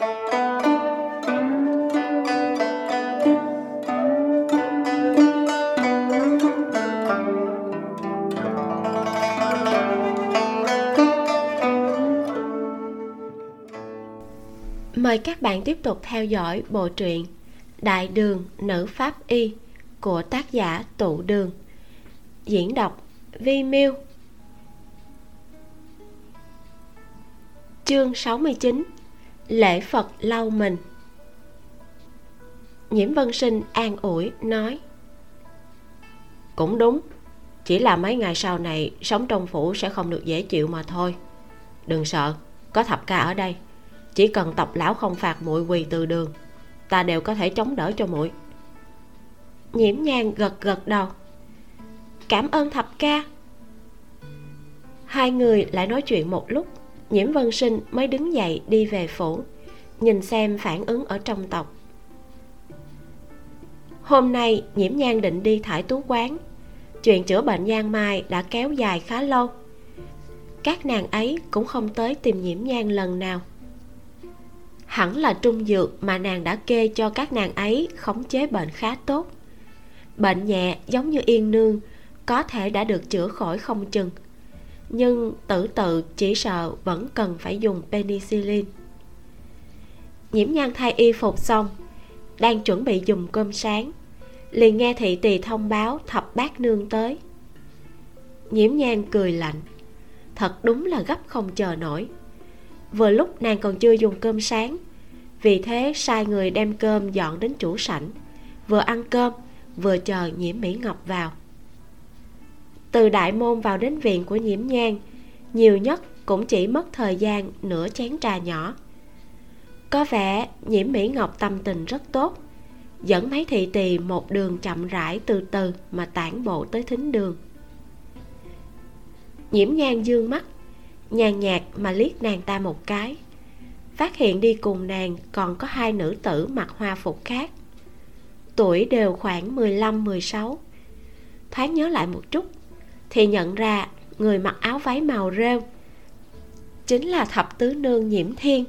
Mời các bạn tiếp tục theo dõi bộ truyện Đại đường nữ pháp y của tác giả Tụ Đường. Diễn đọc Vi Miu Chương 69 Lễ Phật lau mình. Nhiễm Vân Sinh an ủi, nói, Cũng đúng, Chỉ là mấy ngày sau này, Sống trong phủ sẽ không được dễ chịu mà thôi. Đừng sợ, Có thập ca ở đây. Chỉ cần tộc lão không phạt muội quỳ từ đường, ta đều có thể chống đỡ cho muội. Nhiễm nhang gật gật đầu, cảm ơn thập ca. Hai người lại nói chuyện một lúc nhiễm vân sinh mới đứng dậy đi về phủ, nhìn xem phản ứng ở trong tộc. Hôm nay, nhiễm nhan định đi thải tú quán. Chuyện chữa bệnh giang mai đã kéo dài khá lâu. Các nàng ấy cũng không tới tìm nhiễm nhan lần nào. Hẳn là trung dược mà nàng đã kê cho các nàng ấy khống chế bệnh khá tốt. Bệnh nhẹ giống như yên nương, có thể đã được chữa khỏi không chừng nhưng tử tự, chỉ sợ vẫn cần phải dùng penicillin. Nhiễm nhan thay y phục xong, đang chuẩn bị dùng cơm sáng, liền nghe thị tỳ thông báo thập bát nương tới. Nhiễm nhan cười lạnh, thật đúng là gấp không chờ nổi. Vừa lúc nàng còn chưa dùng cơm sáng, vì thế sai người đem cơm dọn đến chủ sảnh, vừa ăn cơm, vừa chờ nhiễm mỹ ngọc vào từ đại môn vào đến viện của nhiễm nhang nhiều nhất cũng chỉ mất thời gian nửa chén trà nhỏ. Có vẻ nhiễm mỹ ngọc tâm tình rất tốt, dẫn mấy thị tỳ một đường chậm rãi từ từ mà tản bộ tới thính đường. Nhiễm nhang dương mắt, nhàn nhạt mà liếc nàng ta một cái, phát hiện đi cùng nàng còn có hai nữ tử mặc hoa phục khác, tuổi đều khoảng 15-16 thoáng nhớ lại một chút thì nhận ra người mặc áo váy màu rêu chính là thập tứ nương nhiễm thiên,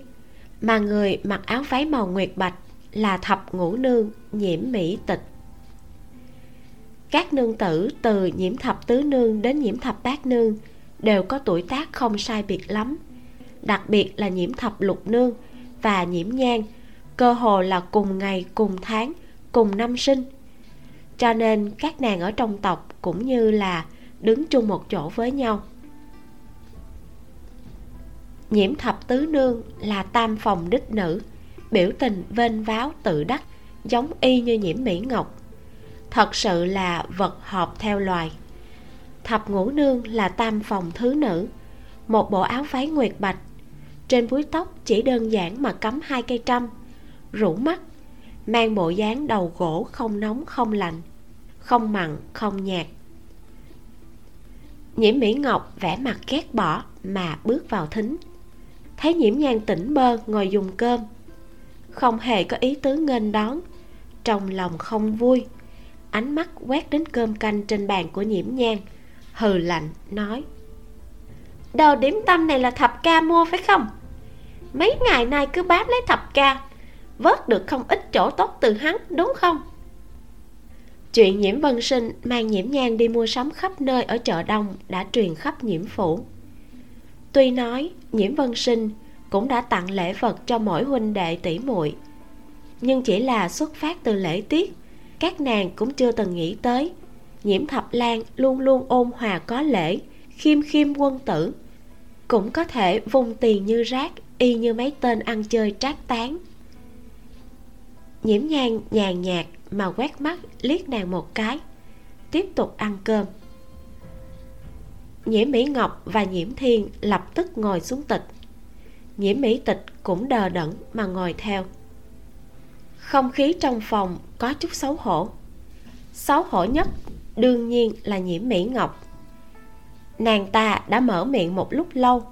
mà người mặc áo váy màu nguyệt bạch là thập ngũ nương nhiễm mỹ tịch. Các nương tử từ nhiễm thập tứ nương đến nhiễm thập bát nương đều có tuổi tác không sai biệt lắm, đặc biệt là nhiễm thập lục nương và nhiễm nhang cơ hồ là cùng ngày, cùng tháng, cùng năm sinh. Cho nên các nàng ở trong tộc cũng như là đứng chung một chỗ với nhau. Nhiễm thập tứ nương là tam phòng đích nữ, biểu tình vênh váo tự đắc, giống y như nhiễm mỹ ngọc. Thật sự là vật hợp theo loài. Thập ngũ nương là tam phòng thứ nữ, một bộ áo váy nguyệt bạch. Trên búi tóc chỉ đơn giản mà cắm hai cây trăm, rủ mắt, mang bộ dáng đầu gỗ không nóng không lạnh, không mặn, không nhạt nhiễm mỹ ngọc vẻ mặt ghét bỏ mà bước vào thính. Thấy nhiễm nhan tỉnh bơ ngồi dùng cơm. Không hề có ý tứ nghênh đón, trong lòng không vui. Ánh mắt quét đến cơm canh trên bàn của nhiễm nhan, hừ lạnh nói, đồ điểm tâm này là thập ca mua phải không? Mấy ngày nay cứ bám lấy thập ca, vớt được không ít chỗ tốt từ hắn, đúng không? Chuyện nhiễm vân sinh mang nhiễm nhang đi mua sắm khắp nơi ở chợ đông đã truyền khắp nhiễm phủ. Tuy nói, nhiễm vân sinh cũng đã tặng lễ vật cho mỗi huynh đệ tỷ muội, nhưng chỉ là xuất phát từ lễ tiết, các nàng cũng chưa từng nghĩ tới. Nhiễm thập lan luôn luôn ôn hòa có lễ, khiêm khiêm quân tử, cũng có thể vung tiền như rác, y như mấy tên ăn chơi trác tán. Nhiễm nhang nhàn nhạt mà quét mắt liếc nàng một cái, tiếp tục ăn cơm. Nhiễm mỹ ngọc và nhiễm thiên lập tức ngồi xuống tịch. Nhiễm mỹ tịch cũng đờ đẫn mà ngồi theo. Không khí trong phòng có chút xấu hổ. Xấu hổ nhất đương nhiên là nhiễm mỹ ngọc. Nàng ta đã mở miệng một lúc lâu,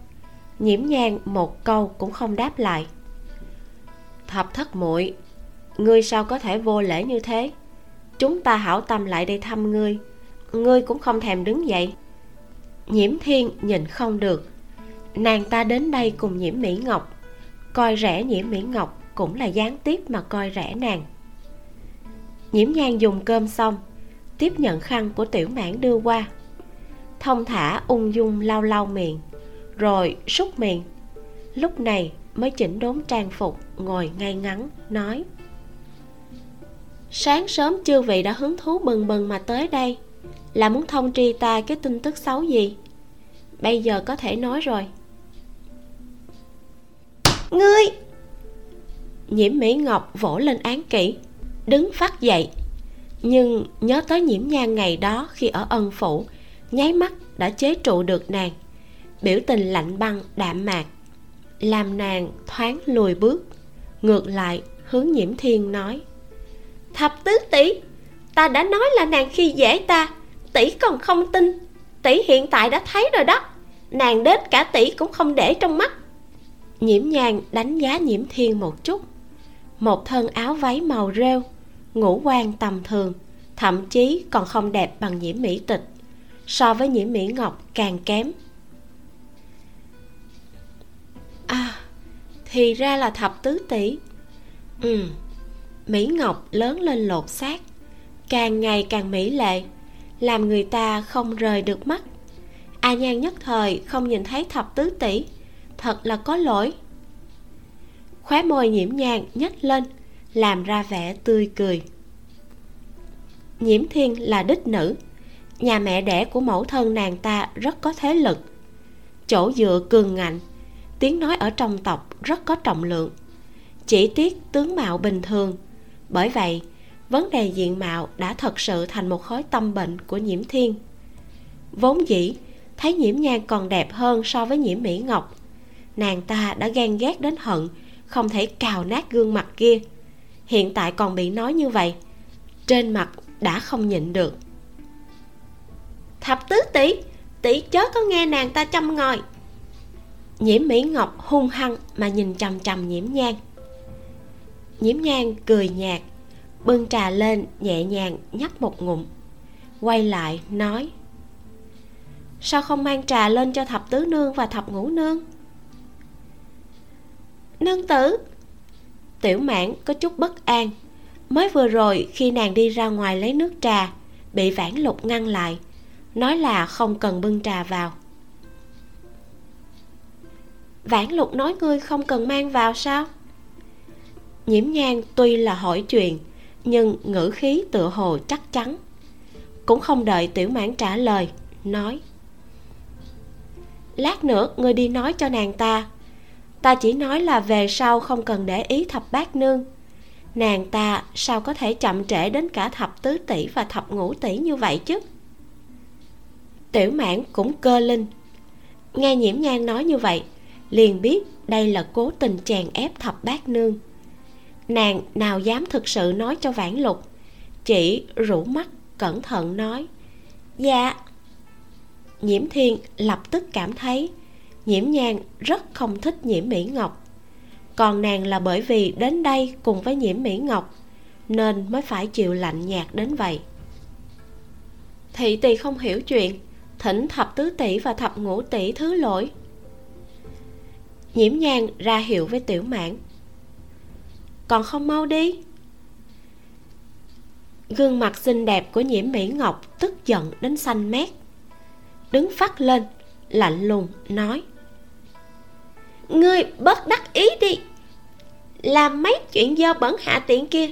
nhiễm nhang một câu cũng không đáp lại. Thập thất muội ngươi sao có thể vô lễ như thế? Chúng ta hảo tâm lại đây thăm ngươi. Ngươi cũng không thèm đứng dậy. Nhiễm thiên nhìn không được. Nàng ta đến đây cùng nhiễm mỹ ngọc. Coi rẻ nhiễm mỹ ngọc cũng là gián tiếp mà coi rẻ nàng. Nhiễm nhan dùng cơm xong, tiếp nhận khăn của tiểu mãn đưa qua. Thông thả ung dung lau lau miệng, rồi súc miệng. Lúc này mới chỉnh đốn trang phục, ngồi ngay ngắn, nói sáng sớm chư vị đã hứng thú bừng bừng mà tới đây. Là muốn thông tri ta cái tin tức xấu gì? Bây giờ có thể nói rồi. Ngươi! Nhiễm mỹ ngọc vỗ lên án kỹ đứng phát dậy. Nhưng nhớ tới nhiễm nhan ngày đó khi ở ân phủ nháy mắt đã chế trụ được nàng. Biểu tình lạnh băng đạm mạc làm nàng thoáng lùi bước. Ngược lại hướng nhiễm thiên nói thập tứ tỷ. Ta đã nói là nàng khi dễ ta, tỷ còn không tin. Tỷ hiện tại đã thấy rồi đó. Nàng đến cả tỷ cũng không để trong mắt. Nhiễm nhàn đánh giá nhiễm thiên một chút. Một thân áo váy màu rêu, ngũ quan tầm thường, thậm chí còn không đẹp bằng nhiễm mỹ tịch. So với nhiễm mỹ ngọc càng kém. À thì ra là thập tứ tỷ. Ừ mỹ ngọc lớn lên lột xác. Càng ngày càng mỹ lệ, làm người ta không rời được mắt. A nhan nhất thời không nhìn thấy thập tứ tỷ, thật là có lỗi. Khóe môi nhiễm nhàn nhếch lên, làm ra vẻ tươi cười. Nhiễm thiên là đích nữ, nhà mẹ đẻ của mẫu thân nàng ta rất có thế lực. Chỗ dựa cường ngạnh, tiếng nói ở trong tộc rất có trọng lượng. Chỉ tiếc tướng mạo bình thường bởi vậy, vấn đề diện mạo đã thật sự thành một khối tâm bệnh của nhiễm thiên. Vốn dĩ, thấy nhiễm nhan còn đẹp hơn so với nhiễm mỹ ngọc, nàng ta đã ghen ghét đến hận, không thể cào nát gương mặt kia. Hiện tại còn bị nói như vậy, trên mặt đã không nhịn được. Thập tứ tỷ tỷ chớ có nghe nàng ta chăm ngòi. Nhiễm mỹ ngọc hung hăng mà nhìn chằm chằm nhiễm nhang nhiễm nhang cười nhạt. Bưng trà lên, nhẹ nhàng, nhấp một ngụm. Quay lại, nói. Sao không mang trà lên cho thập tứ nương và thập ngũ nương? Nương tử! Tiểu mãn có chút bất an. Mới vừa rồi, khi nàng đi ra ngoài lấy nước trà, bị vãn lục ngăn lại. Nói là không cần bưng trà vào. Vãn lục nói ngươi không cần mang vào sao? Nhiễm nhang tuy là hỏi chuyện, nhưng ngữ khí tựa hồ chắc chắn. Cũng không đợi tiểu mãn trả lời, nói, lát nữa ngươi đi nói cho nàng ta. Ta chỉ nói là về sau không cần để ý thập bát nương. Nàng ta sao có thể chậm trễ đến cả thập tứ tỷ và thập ngũ tỷ như vậy chứ? Tiểu mãn cũng cơ linh. Nghe nhiễm nhan nói như vậy, liền biết đây là cố tình chèn ép thập bát nương nàng nào dám thực sự nói cho vãn lục? Chỉ rủ mắt, cẩn thận nói dạ. Nhiễm thiên lập tức cảm thấy nhiễm nhan rất không thích nhiễm mỹ ngọc. Còn nàng là bởi vì đến đây cùng với nhiễm mỹ ngọc nên mới phải chịu lạnh nhạt đến vậy. Thị tỳ không hiểu chuyện, thỉnh thập tứ tỷ và thập ngũ tỷ thứ lỗi. Nhiễm nhan ra hiệu với tiểu mãn còn không mau đi. Gương mặt xinh đẹp của nhiễm mỹ ngọc tức giận đến xanh mét. Đứng phát lên, lạnh lùng nói, ngươi bớt đắc ý đi. Làm mấy chuyện dơ bẩn hạ tiện kia,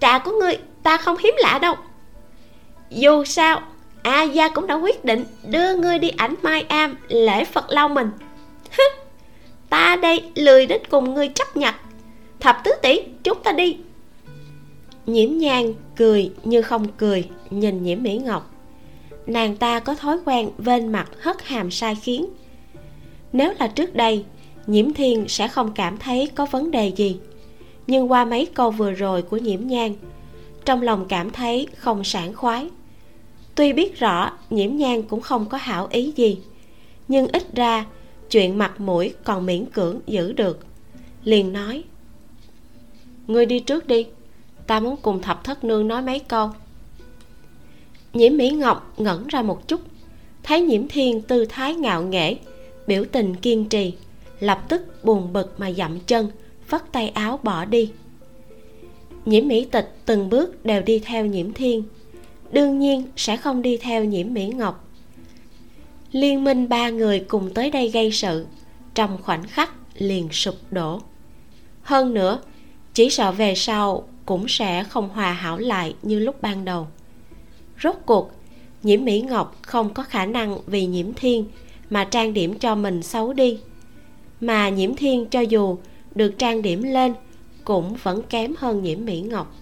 trà của ngươi ta không hiếm lạ đâu. Dù sao, a gia cũng đã quyết định đưa ngươi đi ảnh mai am lễ phật lau mình. Ta đây lười đến cùng ngươi chấp nhặt thập tứ tỷ, chúng ta đi. Nhiễm nhang cười như không cười, nhìn nhiễm mỹ ngọc. Nàng ta có thói quen vên mặt hất hàm sai khiến. Nếu là trước đây, nhiễm thiên sẽ không cảm thấy có vấn đề gì. Nhưng qua mấy câu vừa rồi của nhiễm nhang, trong lòng cảm thấy không sảng khoái. Tuy biết rõ nhiễm nhang cũng không có hảo ý gì, nhưng ít ra chuyện mặt mũi còn miễn cưỡng giữ được. Liền nói ngươi đi trước đi. Ta muốn cùng thập thất nương nói mấy câu. Nhiễm mỹ ngọc ngẩn ra một chút. Thấy nhiễm thiên tư thái ngạo nghễ, biểu tình kiên trì, lập tức buồn bực mà dậm chân, phất tay áo bỏ đi. Nhiễm mỹ tịch từng bước đều đi theo nhiễm thiên. Đương nhiên sẽ không đi theo nhiễm mỹ ngọc. Liên minh ba người cùng tới đây gây sự, trong khoảnh khắc liền sụp đổ. Hơn nữa chỉ sợ về sau cũng sẽ không hòa hảo lại như lúc ban đầu. Rốt cuộc, nhiễm mỹ ngọc không có khả năng vì nhiễm thiên mà trang điểm cho mình xấu đi. Mà nhiễm thiên cho dù được trang điểm lên cũng vẫn kém hơn nhiễm mỹ ngọc.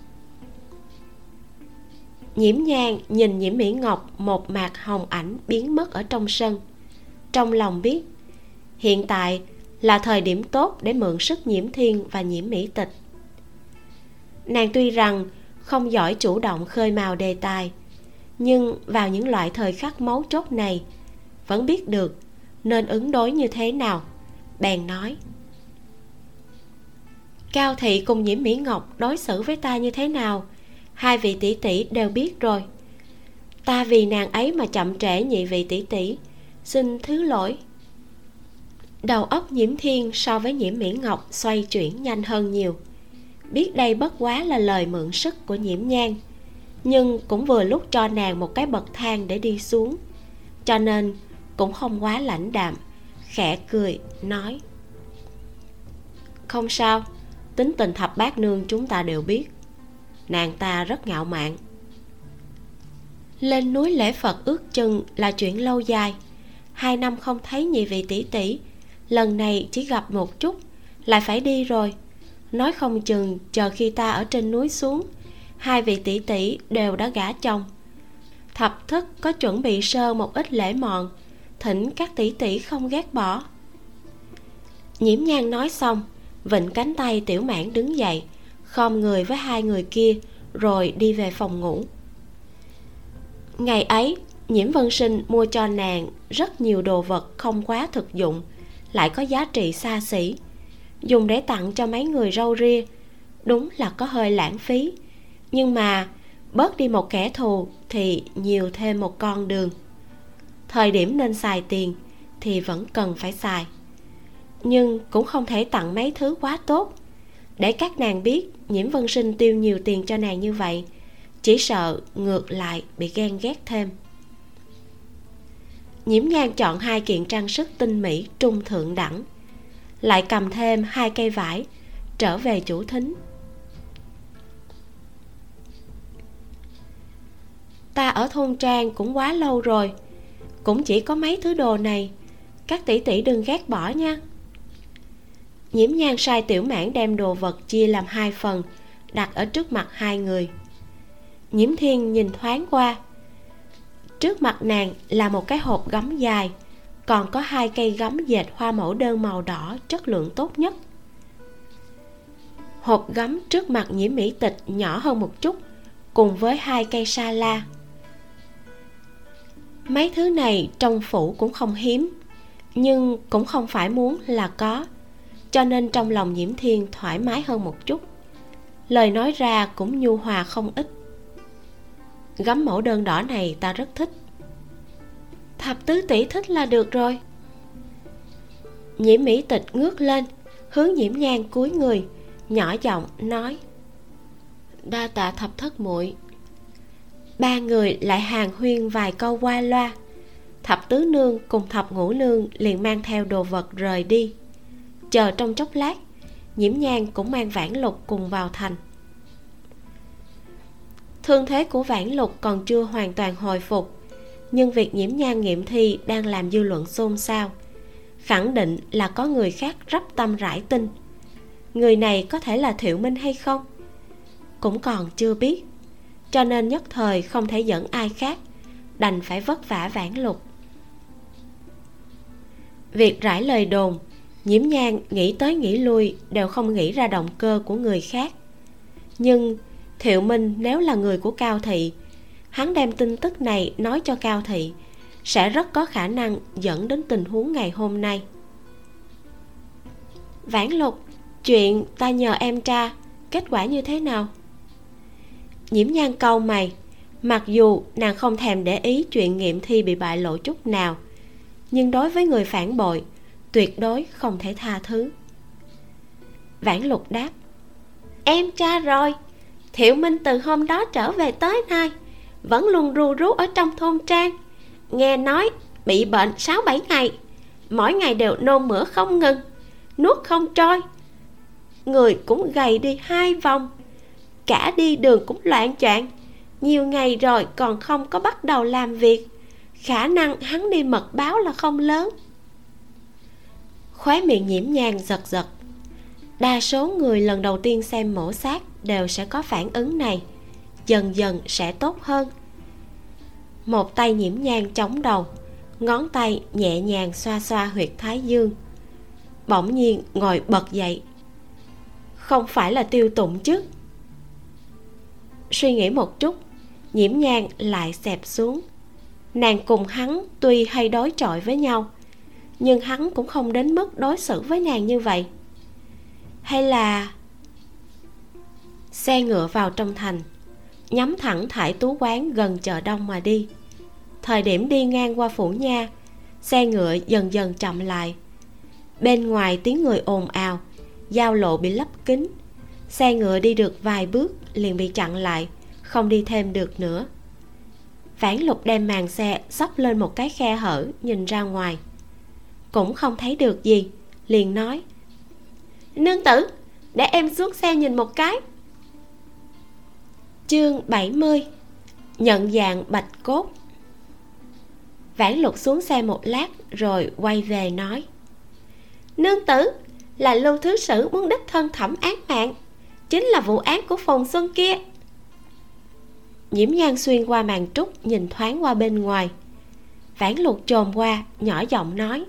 Nhiễm nhang nhìn nhiễm mỹ ngọc một mạc hồng ảnh biến mất ở trong sân. Trong lòng biết, hiện tại là thời điểm tốt để mượn sức nhiễm thiên và nhiễm mỹ tịch nàng tuy rằng không giỏi chủ động khơi mào đề tài, nhưng vào những loại thời khắc mấu chốt này, vẫn biết được nên ứng đối như thế nào. Bèn nói, cao thị cùng nhiễm mỹ ngọc đối xử với ta như thế nào? Hai vị tỷ tỷ đều biết rồi. Ta vì nàng ấy mà chậm trễ nhị vị tỷ tỷ. Xin thứ lỗi. Đầu óc nhiễm thiên so với nhiễm mỹ ngọc xoay chuyển nhanh hơn nhiều biết đây bất quá là lời mượn sức của nhiễm nhang nhưng cũng vừa lúc cho nàng một cái bậc thang để đi xuống. Cho nên cũng không quá lãnh đạm, khẽ cười, nói, không sao, tính tình thập bát nương chúng ta đều biết, nàng ta rất ngạo mạn. Lên núi lễ phật ước chừng là chuyện lâu dài, hai năm không thấy nhị vị tỷ tỷ, lần này chỉ gặp một chút, lại phải đi rồi nói không chừng chờ khi ta ở trên núi xuống, hai vị tỷ tỷ đều đã gả chồng. Thập thức có chuẩn bị sơ một ít lễ mọn, thỉnh các tỷ tỷ không ghét bỏ. Nhiễm nhan nói xong vịnh cánh tay tiểu mãn đứng dậy, khom người với hai người kia, rồi đi về phòng ngủ. Ngày ấy, nhiễm vân sinh mua cho nàng rất nhiều đồ vật không quá thực dụng, lại có giá trị xa xỉ dùng để tặng cho mấy người râu ria. Đúng là có hơi lãng phí. Nhưng mà, bớt đi một kẻ thù thì nhiều thêm một con đường. Thời điểm nên xài tiền thì vẫn cần phải xài. Nhưng cũng không thể tặng mấy thứ quá tốt. Để các nàng biết nhiễm vân sinh tiêu nhiều tiền cho nàng như vậy, chỉ sợ ngược lại bị ghen ghét thêm. Nhiễm nhan chọn hai kiện trang sức tinh mỹ trung thượng đẳng lại cầm thêm hai cây vải, trở về chủ thính. Ta ở thôn trang cũng quá lâu rồi, cũng chỉ có mấy thứ đồ này. Các tỷ tỷ đừng ghét bỏ nha. Nhiễm nhan sai tiểu mãn đem đồ vật chia làm hai phần, đặt ở trước mặt hai người. Nhiễm thiên nhìn thoáng qua. Trước mặt nàng là một cái hộp gấm dài còn có hai cây gấm dệt hoa mẫu đơn màu đỏ, chất lượng tốt nhất. Hộp gấm trước mặt nhiễm mỹ tịch nhỏ hơn một chút, cùng với hai cây sa la. Mấy thứ này trong phủ cũng không hiếm, nhưng cũng không phải muốn là có, cho nên trong lòng nhiễm thiên thoải mái hơn một chút. Lời nói ra cũng nhu hòa không ít. Gấm mẫu đơn đỏ này ta rất thích thập tứ tỷ thích là được rồi. Nhiễm mỹ tịch ngước lên, hướng nhiễm nhang cúi người, nhỏ giọng nói, đa tạ thập thất muội. Ba người lại hàng huyên vài câu qua loa. Thập tứ nương cùng thập ngũ nương liền mang theo đồ vật rời đi. Chờ trong chốc lát, nhiễm nhang cũng mang vãn lục cùng vào thành. Thương thế của vãn lục còn chưa hoàn toàn hồi phục nhưng việc nhiễm nhan nghiệm thi đang làm dư luận xôn xao. Khẳng định là có người khác rắp tâm rải tin người này có thể là thiệu minh hay không? Cũng còn chưa biết. Cho nên nhất thời không thể dẫn ai khác, đành phải vất vả vãn lục. Việc rải lời đồn, nhiễm nhan nghĩ tới nghĩ lui đều không nghĩ ra động cơ của người khác. Nhưng thiệu minh nếu là người của cao thị hắn đem tin tức này nói cho cao thị, sẽ rất có khả năng dẫn đến tình huống ngày hôm nay. Vãn lục chuyện ta nhờ em tra, kết quả như thế nào? Nhiễm nhan câu mày, mặc dù nàng không thèm để ý chuyện nghiệm thi bị bại lộ chút nào, nhưng đối với người phản bội, tuyệt đối không thể tha thứ. Vãn lục đáp, em tra rồi, thiệu minh từ hôm đó trở về tới nay vẫn luôn ru rú ở trong thôn trang. Nghe nói bị bệnh sáu bảy ngày, mỗi ngày đều nôn mửa không ngừng, nuốt không trôi. Người cũng gầy đi hai vòng, cả đi đường cũng loạn choạng. Nhiều ngày rồi còn không có bắt đầu làm việc, khả năng hắn đi mật báo là không lớn. Khóe miệng nhiễm nhàng giật giật. Đa số người lần đầu tiên xem mổ xác đều sẽ có phản ứng này dần dần sẽ tốt hơn. Một tay nhiễm nhang chống đầu, ngón tay nhẹ nhàng xoa xoa huyệt thái dương. Bỗng nhiên ngồi bật dậy. Không phải là tiêu tụng chứ? Suy nghĩ một chút, nhiễm nhang lại xẹp xuống. Nàng cùng hắn tuy hay đối chọi với nhau, nhưng hắn cũng không đến mức đối xử với nàng như vậy. Hay là xe ngựa vào trong thành nhắm thẳng thải tú quán gần chợ đông mà đi. Thời điểm đi ngang qua phủ nha, xe ngựa dần dần chậm lại. Bên ngoài tiếng người ồn ào, giao lộ bị lấp kín. Xe ngựa đi được vài bước liền bị chặn lại, không đi thêm được nữa. Vãn lục đem màn xe sắp lên một cái khe hở nhìn ra ngoài. Cũng không thấy được gì, liền nói, nương tử, để em xuống xe nhìn một cái chương 70 nhận dạng bạch cốt. Vãn lục xuống xe một lát rồi quay về nói, nương tử, là lưu thứ sử muốn đích thân thẩm án mạng, chính là vụ án của phùng xuân kia. Nhiễm nhan xuyên qua màn trúc nhìn thoáng qua bên ngoài. Vãn lục trồm qua, nhỏ giọng nói,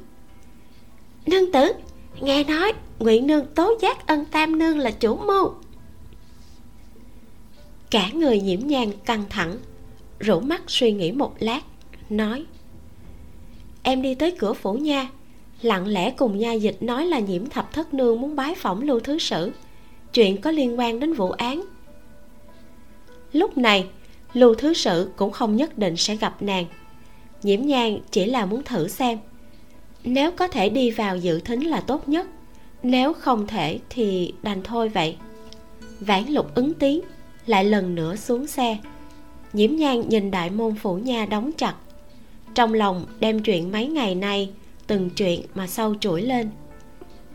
nương tử, nghe nói ngụy nương tố giác ân tam nương là chủ mưu cả người nhiễm nhan căng thẳng, rủ mắt suy nghĩ một lát, nói, em đi tới cửa phủ nha. Lặng lẽ cùng nha dịch nói là nhiễm thập thất nương muốn bái phỏng lưu thứ sử. Chuyện có liên quan đến vụ án. Lúc này, lưu thứ sử cũng không nhất định sẽ gặp nàng. Nhiễm nhang chỉ là muốn thử xem. Nếu có thể đi vào dự thính là tốt nhất, nếu không thể thì đành thôi vậy. Vãn lục ứng tiếng lại lần nữa xuống xe. Nhiễm nhang nhìn đại môn phủ nha đóng chặt. Trong lòng đem chuyện mấy ngày nay, từng chuyện mà sâu chuỗi lên.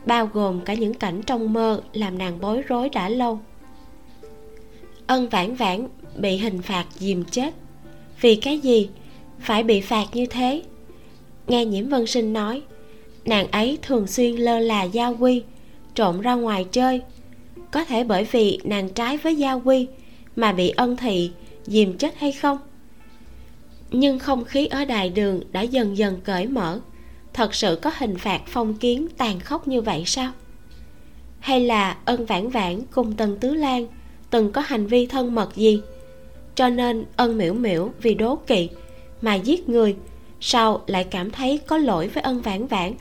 Bao gồm cả những cảnh trong mơ làm nàng bối rối đã lâu. Ân vãn vãn bị hình phạt dìm chết. Vì cái gì? Phải bị phạt như thế? Nghe nhiễm vân sinh nói, nàng ấy thường xuyên lơ là gia quy, trộn ra ngoài chơi. Có thể bởi vì nàng trái với gia quy mà bị ân thị dìm chết hay không? Nhưng không khí ở đài đường đã dần dần cởi mở. Thật sự có hình phạt phong kiến tàn khốc như vậy sao? Hay là ân vãn vãn cùng tần tứ lan từng có hành vi thân mật gì? Cho nên ân miễu miễu vì đố kỵ mà giết người sau lại cảm thấy có lỗi với ân vãn vãn?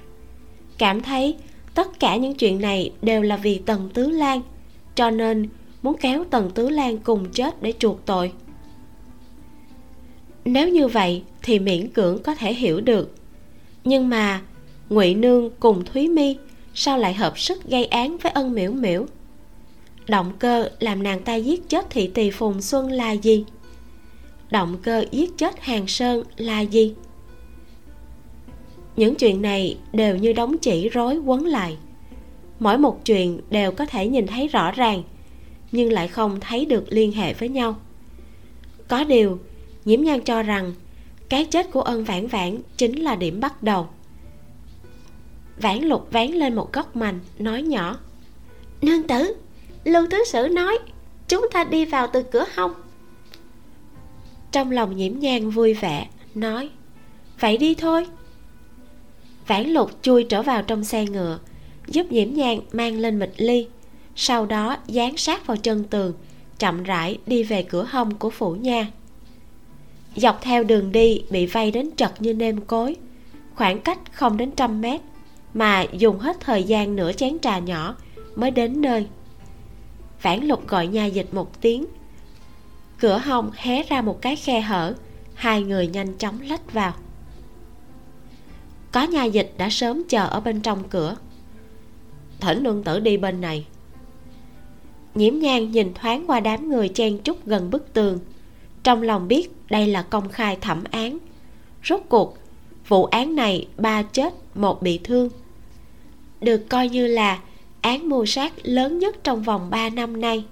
Cảm thấy tất cả những chuyện này đều là vì tần tứ lan, cho nên muốn kéo tần tứ lan cùng chết để chuộc tội. Nếu như vậy thì miễn cưỡng có thể hiểu được. Nhưng mà, ngụy nương cùng thúy mi sao lại hợp sức gây án với ân miễu miễu động cơ làm nàng ta giết chết thị tỳ phùng xuân là gì? Động cơ giết chết hàng sơn là gì? Những chuyện này đều như đóng chỉ rối quấn lại. Mỗi một chuyện đều có thể nhìn thấy rõ ràng nhưng lại không thấy được liên hệ với nhau. Có điều nhiễm nhan cho rằng cái chết của ân vãn vãn chính là điểm bắt đầu. Vãn lục ván lên một góc mành nói nhỏ. Nương tử lưu tứ sử nói chúng ta đi vào từ cửa hông. Trong lòng nhiễm nhan vui vẻ nói vậy đi thôi. Vãn lục chui trở vào trong xe ngựa giúp nhiễm nhan mang lên mịch ly sau đó, dán sát vào chân tường, chậm rãi đi về cửa hông của phủ nha. Dọc theo đường đi, bị vây đến trật như nêm cối, khoảng cách không đến trăm mét, mà dùng hết thời gian nửa chén trà nhỏ mới đến nơi. Vãn lục gọi nha dịch một tiếng. Cửa hông hé ra một cái khe hở, hai người nhanh chóng lách vào. Có nha dịch đã sớm chờ ở bên trong cửa. Thỉnh nương tử đi bên này nhiễm nhan nhìn thoáng qua đám người chen chúc gần bức tường. Trong lòng biết đây là công khai thẩm án. Rốt cuộc, vụ án này, ba chết, một bị thương. Được coi như là án mưu sát lớn nhất trong vòng ba năm nay.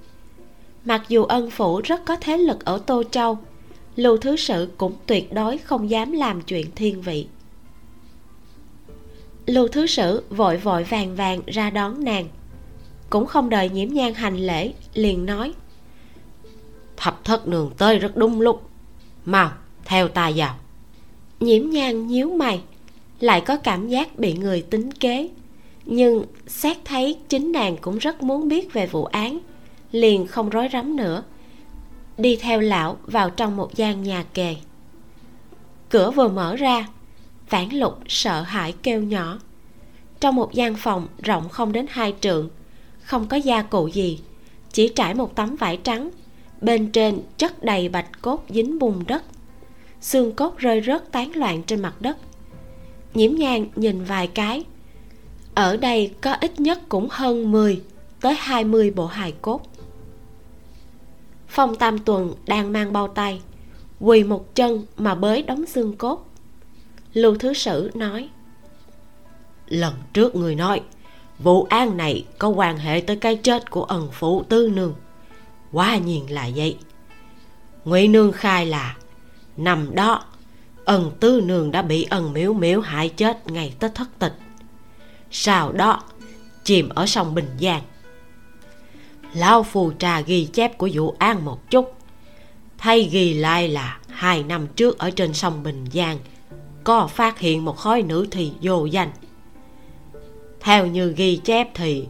Mặc dù ân phủ rất có thế lực ở tô châu, lưu thứ sự cũng tuyệt đối không dám làm chuyện thiên vị. Lưu thứ sử vội vội vàng vàng ra đón nàng cũng không đợi nhiễm nhan hành lễ liền nói thập thất nương tới rất đúng lúc. Mau theo ta vào. Nhiễm nhan nhíu mày lại có cảm giác bị người tính kế. Nhưng xét thấy chính nàng cũng rất muốn biết về vụ án liền không rối rắm nữa đi theo lão vào trong một gian nhà kề. Cửa vừa mở ra vãn lục sợ hãi kêu nhỏ. Trong một gian phòng rộng không đến hai trượng không có gia cụ gì, chỉ trải một tấm vải trắng, bên trên chất đầy bạch cốt dính bùn đất. Xương cốt rơi rớt tán loạn trên mặt đất. Nhiễm nhang nhìn vài cái. Ở đây có ít nhất cũng hơn 10 tới 20 bộ hài cốt. Phong tam tuần đang mang bao tay, quỳ một chân mà bới đóng xương cốt. Lưu thứ sử nói, lần trước người nói vụ án này có quan hệ tới cái chết của Ân phụ tư nương. Quá nhiên là vậy. Ngụy nương khai là nằm đó Ân tư nương đã bị Ân miếu miếu hại chết ngày tết thất tịch. Sau đó, chìm ở sông bình giang. Lão phù trà ghi chép của vụ án một chút. Thay ghi lại là hai năm trước ở trên sông bình giang, có phát hiện một khói nữ thì vô danh theo như ghi chép thì,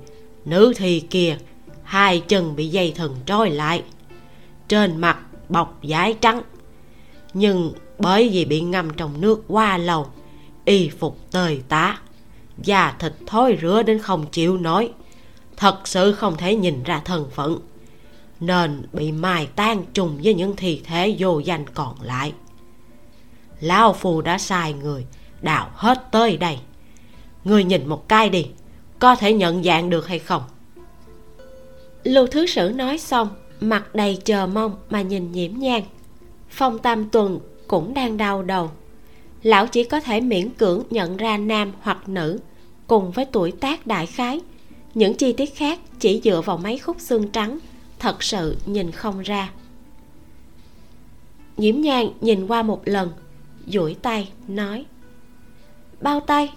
nữ thi kia, hai chân bị dây thừng trói lại. Trên mặt bọc vải trắng. Nhưng bởi vì bị ngâm trong nước quá lâu, y phục tơi tá da thịt thối rữa đến không chịu nổi. Thật sự không thể nhìn ra thân phận. Nên bị mai tan trùng với những thi thể vô danh còn lại. Lão phù đã sai người, đào hết tới đây người nhìn một cái đi, có thể nhận dạng được hay không? Lưu thứ sử nói xong, mặt đầy chờ mong mà nhìn nhiễm nhang phong tam tuần cũng đang đau đầu. Lão chỉ có thể miễn cưỡng nhận ra nam hoặc nữ cùng với tuổi tác đại khái. Những chi tiết khác chỉ dựa vào mấy khúc xương trắng, thật sự nhìn không ra. Nhiễm nhang nhìn qua một lần, duỗi tay, nói, bao tay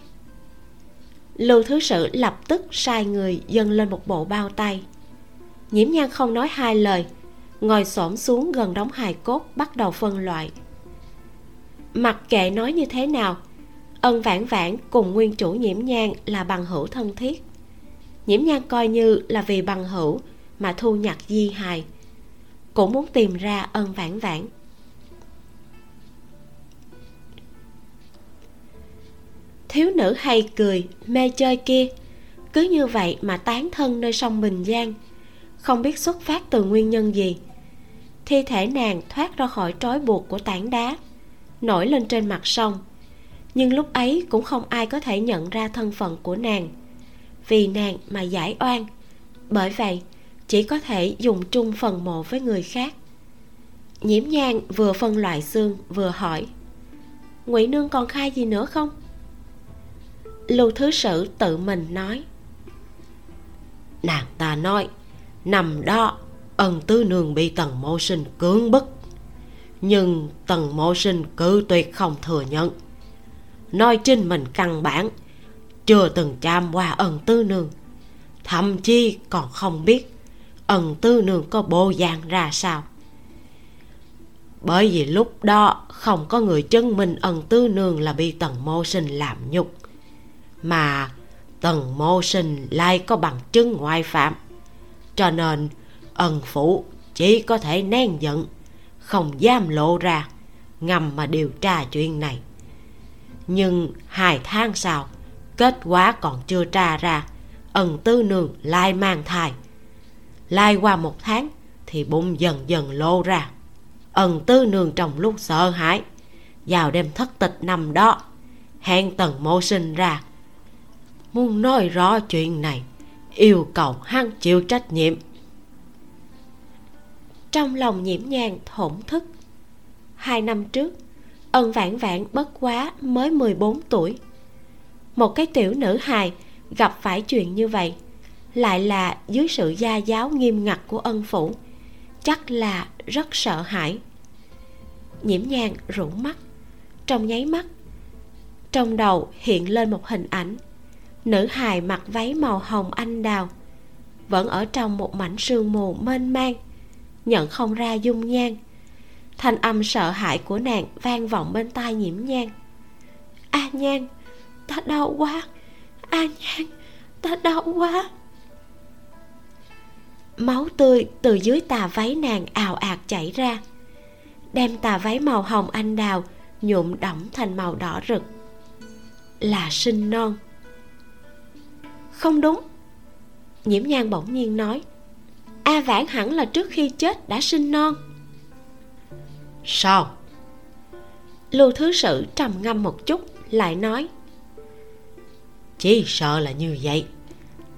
lưu thứ sử lập tức sai người dâng lên một bộ bao tay. Nhiễm nhan không nói hai lời, ngồi xổm xuống gần đống hài cốt bắt đầu phân loại. Mặc kệ nói như thế nào ân vãn vãn cùng nguyên chủ nhiễm nhan là bằng hữu thân thiết. Nhiễm nhan coi như là vì bằng hữu mà thu nhặt di hài. Cũng muốn tìm ra ân vãn vãn. Thiếu nữ hay cười, mê chơi kia. Cứ như vậy mà tán thân nơi sông bình giang. Không biết xuất phát từ nguyên nhân gì. Thi thể nàng thoát ra khỏi trói buộc của tảng đá, nổi lên trên mặt sông. Nhưng lúc ấy cũng không ai có thể nhận ra thân phận của nàng. Vì nàng mà giải oan. Bởi vậy, chỉ có thể dùng chung phần mộ với người khác. Nhiễm nhang vừa phân loại xương vừa hỏi, ngụy nương còn khai gì nữa không? Lưu thứ sử tự mình nói. Nàng ta nói, nằm đó, ân tứ nương bị tần mộ sinh cưỡng bức. Nhưng tần mộ sinh cự tuyệt không thừa nhận. Nói trên mình căn bản, chưa từng chạm qua ân tư nương. Thậm chí còn không biết ân tư nương có bộ dạng ra sao. Bởi vì lúc đó không có người chứng minh ân tư nương là bị tần mô sinh làm nhục mà tần mô sinh lại có bằng chứng ngoại phạm. Cho nên, ân phủ chỉ có thể nén giận, không dám lộ ra, ngầm mà điều tra chuyện này. Nhưng hai tháng sau, kết quả còn chưa tra ra, ân tư nương lại mang thai. Lai qua một tháng thì bụng dần dần lộ ra. Ân tư nương trong lúc sợ hãi, vào đêm thất tịch nằm đó, hẹn tần mô sinh ra muốn nói rõ chuyện này, yêu cầu hắn chịu trách nhiệm. Trong lòng nhiễm nhang thổn thức, hai năm trước, ân vãn vãn bất quá mới 14 tuổi. Một cái tiểu nữ hài gặp phải chuyện như vậy, lại là dưới sự gia giáo nghiêm ngặt của ân phủ, chắc là rất sợ hãi. Nhiễm nhang rủ mắt, trong nháy mắt, trong đầu hiện lên một hình ảnh nữ hài mặc váy màu hồng anh đào, vẫn ở trong một mảnh sương mù mênh mang, nhận không ra dung nhan. Thanh âm sợ hãi của nàng vang vọng bên tai nhiễm nhan. A nhan, ta đau quá, a nhan, ta đau quá. Máu tươi từ dưới tà váy nàng ào ạt chảy ra, đem tà váy màu hồng anh đào nhuộm đẫm thành màu đỏ rực. Là sinh non không đúng. Nhiễm nhan bỗng nhiên nói a vãn hẳn là trước khi chết đã sinh non. Sao? Lưu thứ sự trầm ngâm một chút lại nói chỉ sợ là như vậy.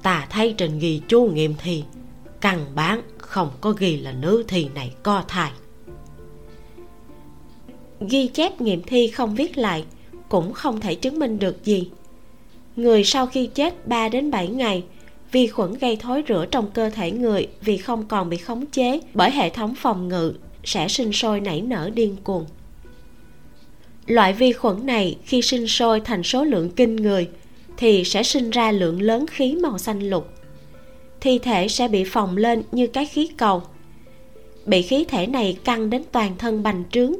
Ta thấy trên ghi chú nghiệm thi căn bản không có ghi là nữ thi này có thai. Ghi chép nghiệm thi không viết lại cũng không thể chứng minh được gì người sau khi chết 3 đến 7 ngày, vi khuẩn gây thối rữa trong cơ thể người vì không còn bị khống chế bởi hệ thống phòng ngự sẽ sinh sôi nảy nở điên cuồng. Loại vi khuẩn này khi sinh sôi thành số lượng kinh người thì sẽ sinh ra lượng lớn khí màu xanh lục. Thi thể sẽ bị phồng lên như cái khí cầu. Bị khí thể này căng đến toàn thân bành trướng.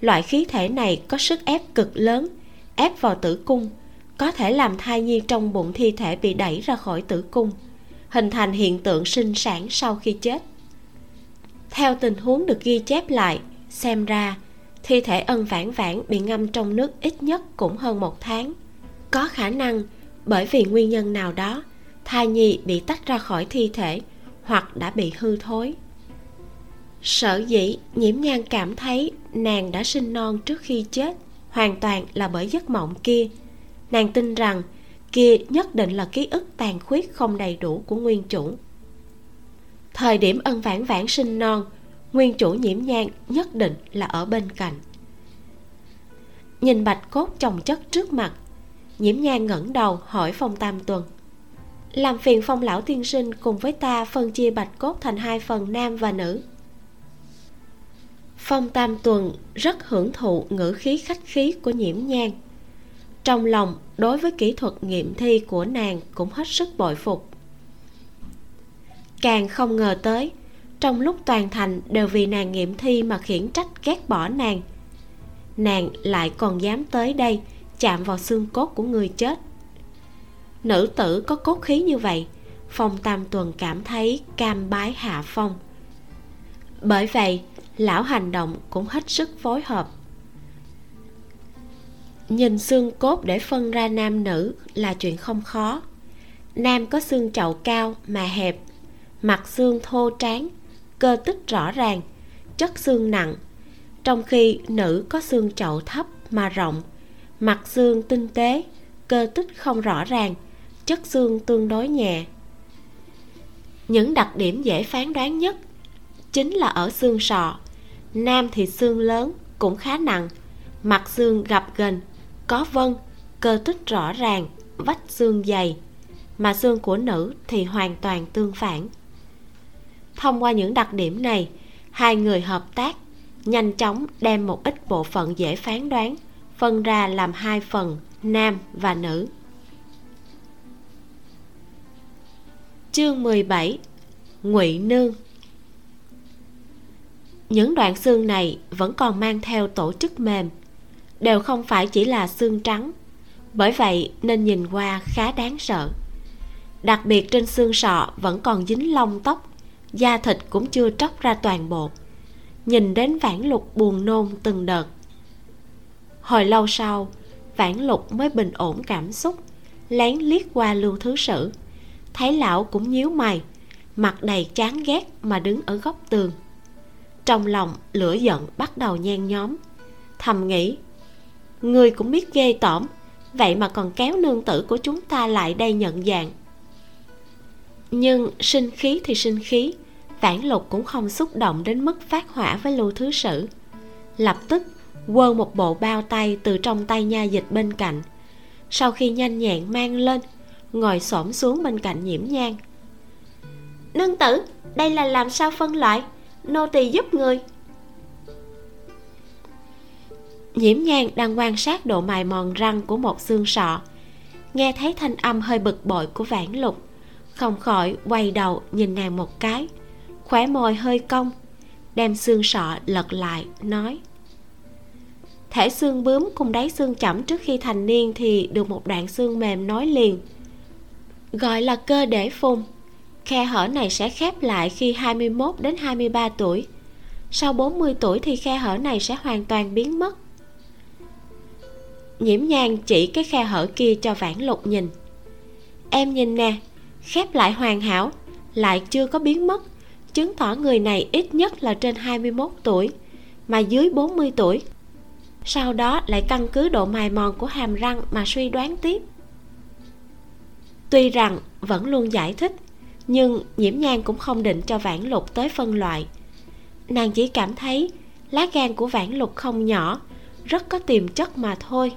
Loại khí thể này có sức ép cực lớn, ép vào tử cung có thể làm thai nhi trong bụng thi thể bị đẩy ra khỏi tử cung, hình thành hiện tượng sinh sản sau khi chết. Theo tình huống được ghi chép lại, xem ra, thi thể ân vãn vãn bị ngâm trong nước ít nhất cũng hơn một tháng. Có khả năng, bởi vì nguyên nhân nào đó, thai nhi bị tách ra khỏi thi thể hoặc đã bị hư thối. Sở dĩ nhiễm nhan cảm thấy nàng đã sinh non trước khi chết hoàn toàn là bởi giấc mộng kia nàng tin rằng kia nhất định là ký ức tàn khuyết không đầy đủ của nguyên chủ. Thời điểm ân vãn vãn sinh non, nguyên chủ nhiễm nhan nhất định là ở bên cạnh. Nhìn bạch cốt chồng chất trước mặt, nhiễm nhan ngẩng đầu hỏi phong tam tuần. Làm phiền phong lão tiên sinh cùng với ta phân chia bạch cốt thành hai phần nam và nữ. Phong tam tuần rất hưởng thụ ngữ khí khách khí của nhiễm nhan trong lòng, đối với kỹ thuật nghiệm thi của nàng cũng hết sức bội phục. Càng không ngờ tới, trong lúc toàn thành đều vì nàng nghiệm thi mà khiển trách ghét bỏ nàng nàng lại còn dám tới đây chạm vào xương cốt của người chết. Nữ tử có cốt khí như vậy, phong tam tuần cảm thấy cam bái hạ phong. Bởi vậy, lão hành động cũng hết sức phối hợp nhìn xương cốt để phân ra nam nữ là chuyện không khó. Nam có xương chậu cao mà hẹp, mặt xương thô tráng, cơ tích rõ ràng, chất xương nặng. Trong khi nữ có xương chậu thấp mà rộng, mặt xương tinh tế, cơ tích không rõ ràng, chất xương tương đối nhẹ. Những đặc điểm dễ phán đoán nhất chính là ở xương sọ. Nam thì xương lớn cũng khá nặng, mặt xương gập ghềnh có vân cơ tích rõ ràng, vách xương dày, mà xương của nữ thì hoàn toàn tương phản. Thông qua những đặc điểm này, hai người hợp tác, nhanh chóng đem một ít bộ phận dễ phán đoán, phân ra làm hai phần, nam và nữ. Chương 17 ngụy nương. Những đoạn xương này vẫn còn mang theo tổ chức mềm đều không phải chỉ là xương trắng. Bởi vậy nên nhìn qua khá đáng sợ. Đặc biệt trên xương sọ vẫn còn dính lông tóc, da thịt cũng chưa tróc ra toàn bộ. Nhìn đến vãn lục buồn nôn từng đợt. Hồi lâu sau vãn lục mới bình ổn cảm xúc, lén liếc qua lưu thứ sử. Thấy lão cũng nhíu mày, mặt đầy chán ghét mà đứng ở góc tường. Trong lòng lửa giận bắt đầu nhen nhóm, thầm nghĩ người cũng biết ghê tởm. Vậy mà còn kéo nương tử của chúng ta lại đây nhận dạng. Nhưng sinh khí thì sinh khí, vãn lục cũng không xúc động đến mức phát hỏa với lưu thứ sử. Lập tức, quơ một bộ bao tay từ trong tay nha dịch bên cạnh. Sau khi nhanh nhẹn mang lên, ngồi xổm xuống bên cạnh nhiễm nhang nương tử, đây là làm sao phân loại? Nô tỳ giúp người. Nhiễm nhang đang quan sát độ mài mòn răng của một xương sọ. Nghe thấy thanh âm hơi bực bội của vãn lục, không khỏi quay đầu nhìn nàng một cái, khóe môi hơi cong, đem xương sọ lật lại, nói, thể xương bướm cùng đáy xương chẩm trước khi thành niên thì được một đoạn xương mềm nối liền, gọi là cơ để phun khe hở này sẽ khép lại khi 21 đến 23 tuổi. Sau 40 tuổi thì khe hở này sẽ hoàn toàn biến mất nhiễm nhang chỉ cái khe hở kia cho vãn lục nhìn. Em nhìn nè, khép lại hoàn hảo, lại chưa có biến mất. Chứng tỏ người này ít nhất là trên 21 tuổi, mà dưới 40 tuổi. Sau đó lại căn cứ độ mài mòn của hàm răng mà suy đoán tiếp. Tuy rằng vẫn luôn giải thích, nhưng nhiễm nhan cũng không định cho vãn lục tới phân loại. Nàng chỉ cảm thấy lá gan của vãn lục không nhỏ, rất có tiềm chất mà thôi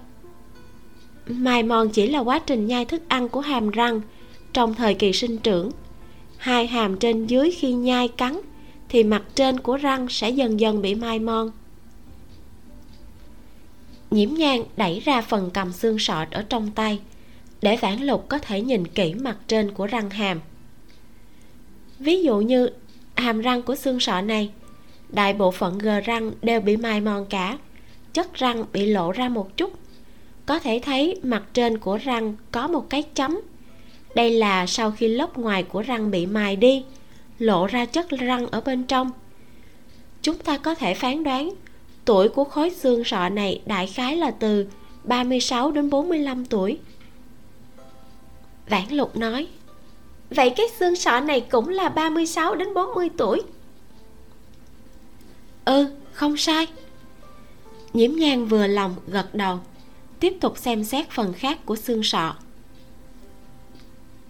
mài mòn chỉ là quá trình nhai thức ăn của hàm răng trong thời kỳ sinh trưởng. Hai hàm trên dưới khi nhai cắn thì mặt trên của răng sẽ dần dần bị mai mòn. Nhiễm nhang đẩy ra phần cầm xương sọ ở trong tay để vãn lục có thể nhìn kỹ mặt trên của răng hàm. Ví dụ như hàm răng của xương sọ này, đại bộ phận gờ răng đều bị mài mòn cả, chất răng bị lộ ra một chút có thể thấy mặt trên của răng có một cái chấm. Đây là sau khi lớp ngoài của răng bị mài đi lộ ra chất răng ở bên trong. Chúng ta có thể phán đoán tuổi của khối xương sọ này đại khái là từ 36 đến 45 tuổi. Vãn Lục nói Vậy cái xương sọ này cũng là 36 đến 40 tuổi? Ừ, không sai. Nhiễm nhan vừa lòng gật đầu. Tiếp tục xem xét phần khác của xương sọ.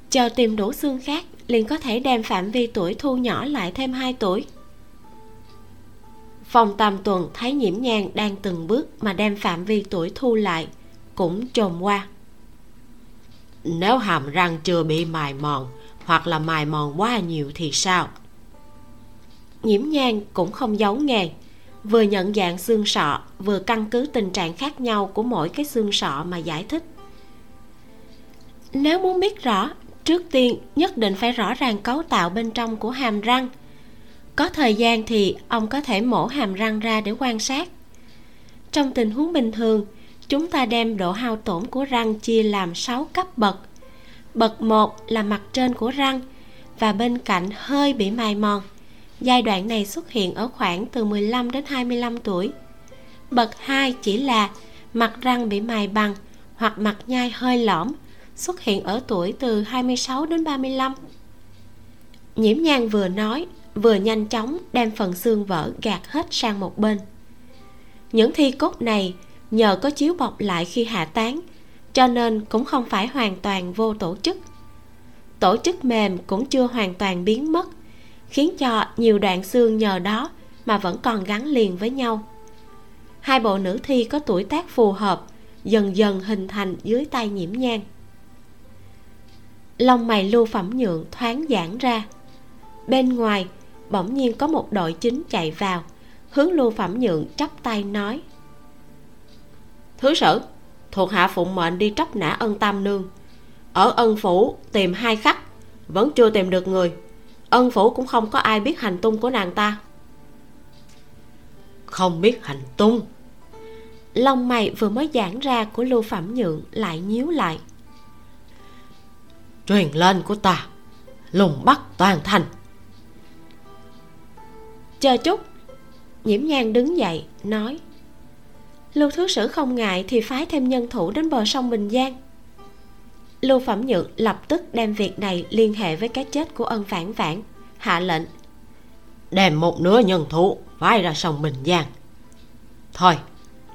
Chờ tìm đủ xương khác, liền có thể đem phạm vi tuổi thu nhỏ lại thêm 2 tuổi. Phòng tam tuần thấy nhiễm nhang đang từng bước mà đem phạm vi tuổi thu lại, cũng trồm qua. Nếu hàm răng chưa bị mài mòn, hoặc là mài mòn quá nhiều thì sao? Nhiễm nhang cũng không giấu nghề vừa nhận dạng xương sọ, vừa căn cứ tình trạng khác nhau của mỗi cái xương sọ mà giải thích. Nếu muốn biết rõ, trước tiên nhất định phải rõ ràng cấu tạo bên trong của hàm răng. Có thời gian thì ông có thể mổ hàm răng ra để quan sát. Trong tình huống bình thường, chúng ta đem độ hao tổn của răng chia làm 6 cấp bậc. Bậc 1 là mặt trên của răng và bên cạnh hơi bị mài mòn giai đoạn này xuất hiện ở khoảng từ 15 đến 25 tuổi. Bậc 2 chỉ là mặt răng bị mài bằng hoặc mặt nhai hơi lõm, xuất hiện ở tuổi từ 26 đến 35 nhiễm nhang vừa nói, vừa nhanh chóng đem phần xương vỡ gạt hết sang một bên. Những thi cốt này nhờ có chiếu bọc lại khi hạ tán cho nên cũng không phải hoàn toàn vô tổ chức. Tổ chức mềm cũng chưa hoàn toàn biến mất khiến cho nhiều đoạn xương nhờ đó mà vẫn còn gắn liền với nhau. Hai bộ nữ thi có tuổi tác phù hợp, dần dần hình thành dưới tay nhiễm nhang lông mày lưu phẩm nhượng thoáng giãn ra. Bên ngoài, bỗng nhiên có một đội chính chạy vào, hướng lưu phẩm nhượng chắp tay nói, thứ sử, thuộc hạ phụng mệnh đi tróc nã ân tam nương. Ở ân phủ tìm hai khắc, vẫn chưa tìm được người ân phủ cũng không có ai biết hành tung của nàng ta. Không biết hành tung. Lông mày vừa mới giãn ra của lưu phẩm nhượng lại nhíu lại. Truyền lên của ta lùng bắt toàn thành. Chờ chút nhiễm nhan đứng dậy nói lưu thứ sử không ngại thì phái thêm nhân thủ đến bờ sông bình giang lưu phẩm nhượng lập tức đem việc này liên hệ với cái chết của ân phản vãn hạ lệnh. Đem một nửa nhân thủ phái ra sông bình giang. Thôi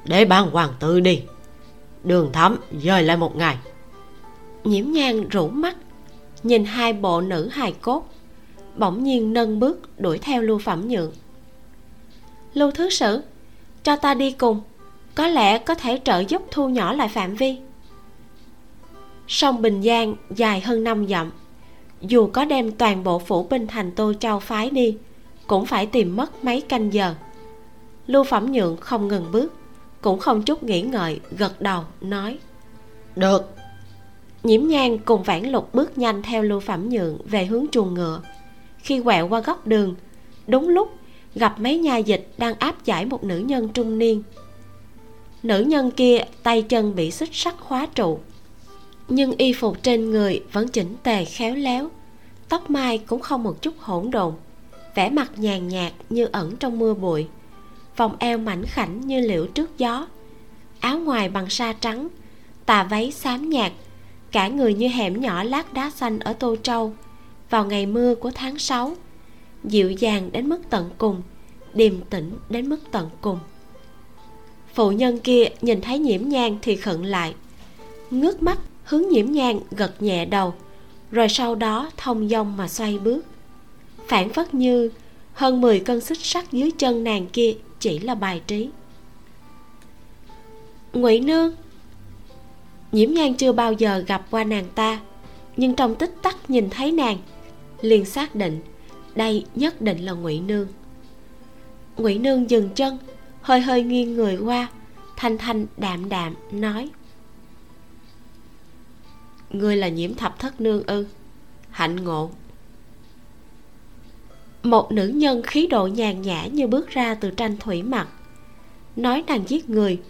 để ban hoàng tử đi. Đường thấm dời lại một ngày. Nhiễm nhan rủ mắt nhìn hai bộ nữ hài cốt bỗng nhiên nâng bước đuổi theo lưu phẩm nhượng lưu thứ sử cho ta đi cùng có lẽ có thể trợ giúp thu nhỏ lại phạm vi sông bình giang dài hơn năm dặm. Dù có đem toàn bộ phủ binh thành tô châu phái đi, cũng phải tìm mất mấy canh giờ. Lưu phẩm nhượng không ngừng bước, cũng không chút nghĩ ngợi, gật đầu, nói, được. Nhiễm nhang cùng vãn lục bước nhanh theo lưu phẩm nhượng về hướng chuồng ngựa. Khi quẹo qua góc đường, đúng lúc gặp mấy nha dịch đang áp giải một nữ nhân trung niên. Nữ nhân kia tay chân bị xích sắt khóa trụ nhưng y phục trên người vẫn chỉnh tề khéo léo. Tóc mai cũng không một chút hỗn độn. Vẻ mặt nhàn nhạt như ẩn trong mưa bụi. Vòng eo mảnh khảnh như liễu trước gió. Áo ngoài bằng sa trắng, tà váy xám nhạt. Cả người như hẻm nhỏ lát đá xanh ở tô châu. Vào ngày mưa của tháng 6 dịu dàng đến mức tận cùng, điềm tĩnh đến mức tận cùng. Phụ nhân kia nhìn thấy nhiễm nhang thì khẩn lại, ngước mắt hướng nhiễm nhang gật nhẹ đầu, rồi sau đó thông dong mà xoay bước. Phản phất như hơn 10 cân xích sắt dưới chân nàng kia chỉ là bài trí. Ngụy nương, nhiễm nhan chưa bao giờ gặp qua nàng ta, nhưng trong tích tắc nhìn thấy nàng, liền xác định đây nhất định là ngụy nương. Ngụy nương dừng chân, hơi hơi nghiêng người qua, thanh thanh đạm đạm nói ngươi là nhiễm thập thất nương ư? Hạnh ngộ. Một nữ nhân khí độ nhàn nhã như bước ra từ tranh thủy mặc. Nói nàng giết người,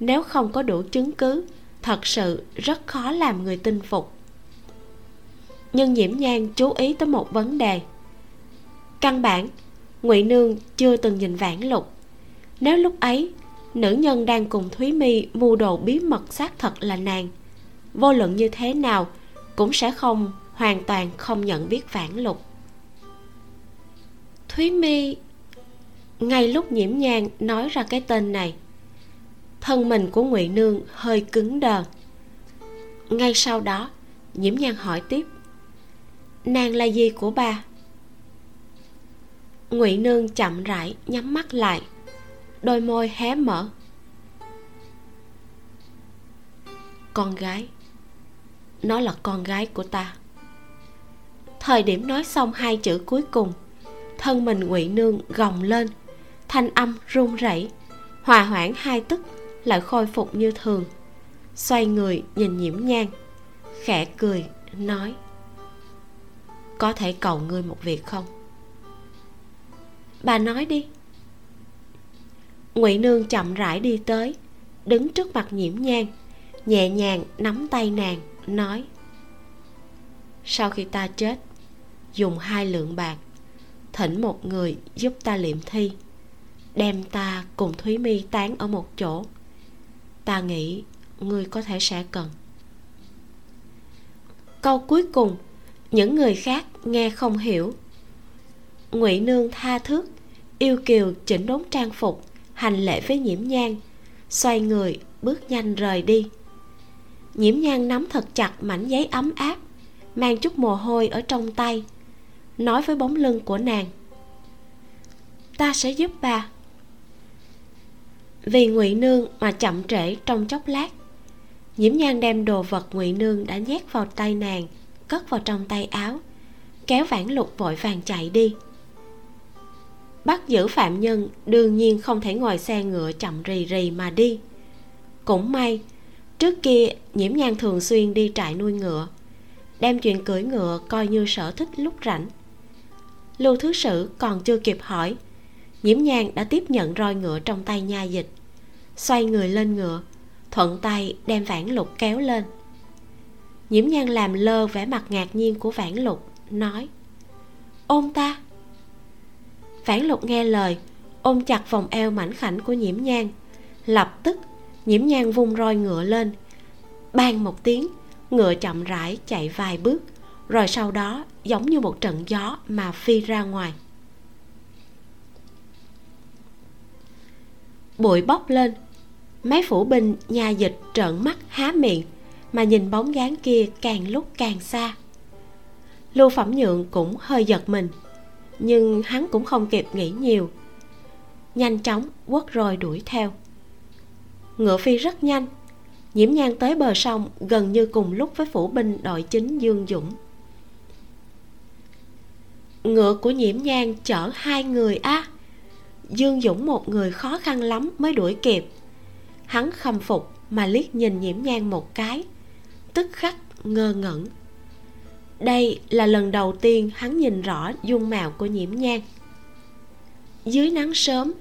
nếu không có đủ chứng cứ, thật sự rất khó làm người tin phục. Nhưng nhiễm nhan chú ý tới một vấn đề. Căn bản, ngụy nương chưa từng nhìn vãn lục. Nếu lúc ấy, nữ nhân đang cùng thúy mi mưu đồ bí mật xác thật là nàng vô luận như thế nào cũng sẽ không, hoàn toàn không nhận biết vãn lục. Thúy mi ngay lúc nhiễm nhang nói ra cái tên này, thân mình của ngụy nương hơi cứng đờ. Ngay sau đó, nhiễm nhan hỏi tiếp, nàng là gì của bà ngụy nương chậm rãi nhắm mắt lại, đôi môi hé mở. Con gái nó là con gái của ta. Thời điểm nói xong hai chữ cuối cùng, thân mình ngụy nương gồng lên, thanh âm run rẩy, hòa hoãn hai tức, lại khôi phục như thường. Xoay người nhìn nhiễm nhang khẽ cười, nói, có thể cầu ngươi một việc không? Bà nói đi. Ngụy nương chậm rãi đi tới, đứng trước mặt nhiễm nhang nhẹ nhàng nắm tay nàng nói, sau khi ta chết, dùng hai lượng bạc, thỉnh một người giúp ta liệm thi, đem ta cùng thúy mi tán ở một chỗ. Ta nghĩ ngươi có thể sẽ cần. Câu cuối cùng, những người khác nghe không hiểu. Ngụy nương tha thước, yêu kiều chỉnh đốn trang phục, hành lễ với nhiễm nhang xoay người bước nhanh rời đi nhiễm nhang nắm thật chặt mảnh giấy ấm áp, mang chút mồ hôi ở trong tay, nói với bóng lưng của nàng. Ta sẽ giúp bà. Vì ngụy nương mà chậm trễ trong chốc lát, nhiễm nhan đem đồ vật ngụy nương đã nhét vào tay nàng, cất vào trong tay áo, kéo vãn lục vội vàng chạy đi. Bắt giữ phạm nhân đương nhiên không thể ngồi xe ngựa chậm rì rì mà đi. Cũng may trước kia, nhiễm nhan thường xuyên đi trại nuôi ngựa, đem chuyện cưỡi ngựa coi như sở thích lúc rảnh. Lưu thứ sử còn chưa kịp hỏi, nhiễm nhan đã tiếp nhận roi ngựa trong tay nha dịch, xoay người lên ngựa, thuận tay đem vãn lục kéo lên. Nhiễm nhan làm lơ vẻ mặt ngạc nhiên của vãn lục, nói ôm ta. Vãn lục nghe lời, ôm chặt vòng eo mảnh khảnh của nhiễm nhan, lập tức nhiễm nhan vung roi ngựa lên. Bang một tiếng, ngựa chậm rãi chạy vài bước, rồi sau đó giống như một trận gió mà phi ra ngoài. Bụi bốc lên. Mấy phủ binh nhà dịch trợn mắt há miệng, mà nhìn bóng dáng kia càng lúc càng xa. Lưu phẩm nhượng cũng hơi giật mình, nhưng hắn cũng không kịp nghĩ nhiều. Nhanh chóng quất rồi đuổi theo ngựa phi rất nhanh. Nhiễm nhan tới bờ sông, gần như cùng lúc với phủ binh đội chính dương dũng. Ngựa của nhiễm nhan chở hai người a à. dương dũng một người khó khăn lắm mới đuổi kịp. Hắn khâm phục mà liếc nhìn nhiễm nhan một cái. Tức khắc ngơ ngẩn. Đây là lần đầu tiên hắn nhìn rõ dung mạo của nhiễm nhan. Dưới nắng sớm,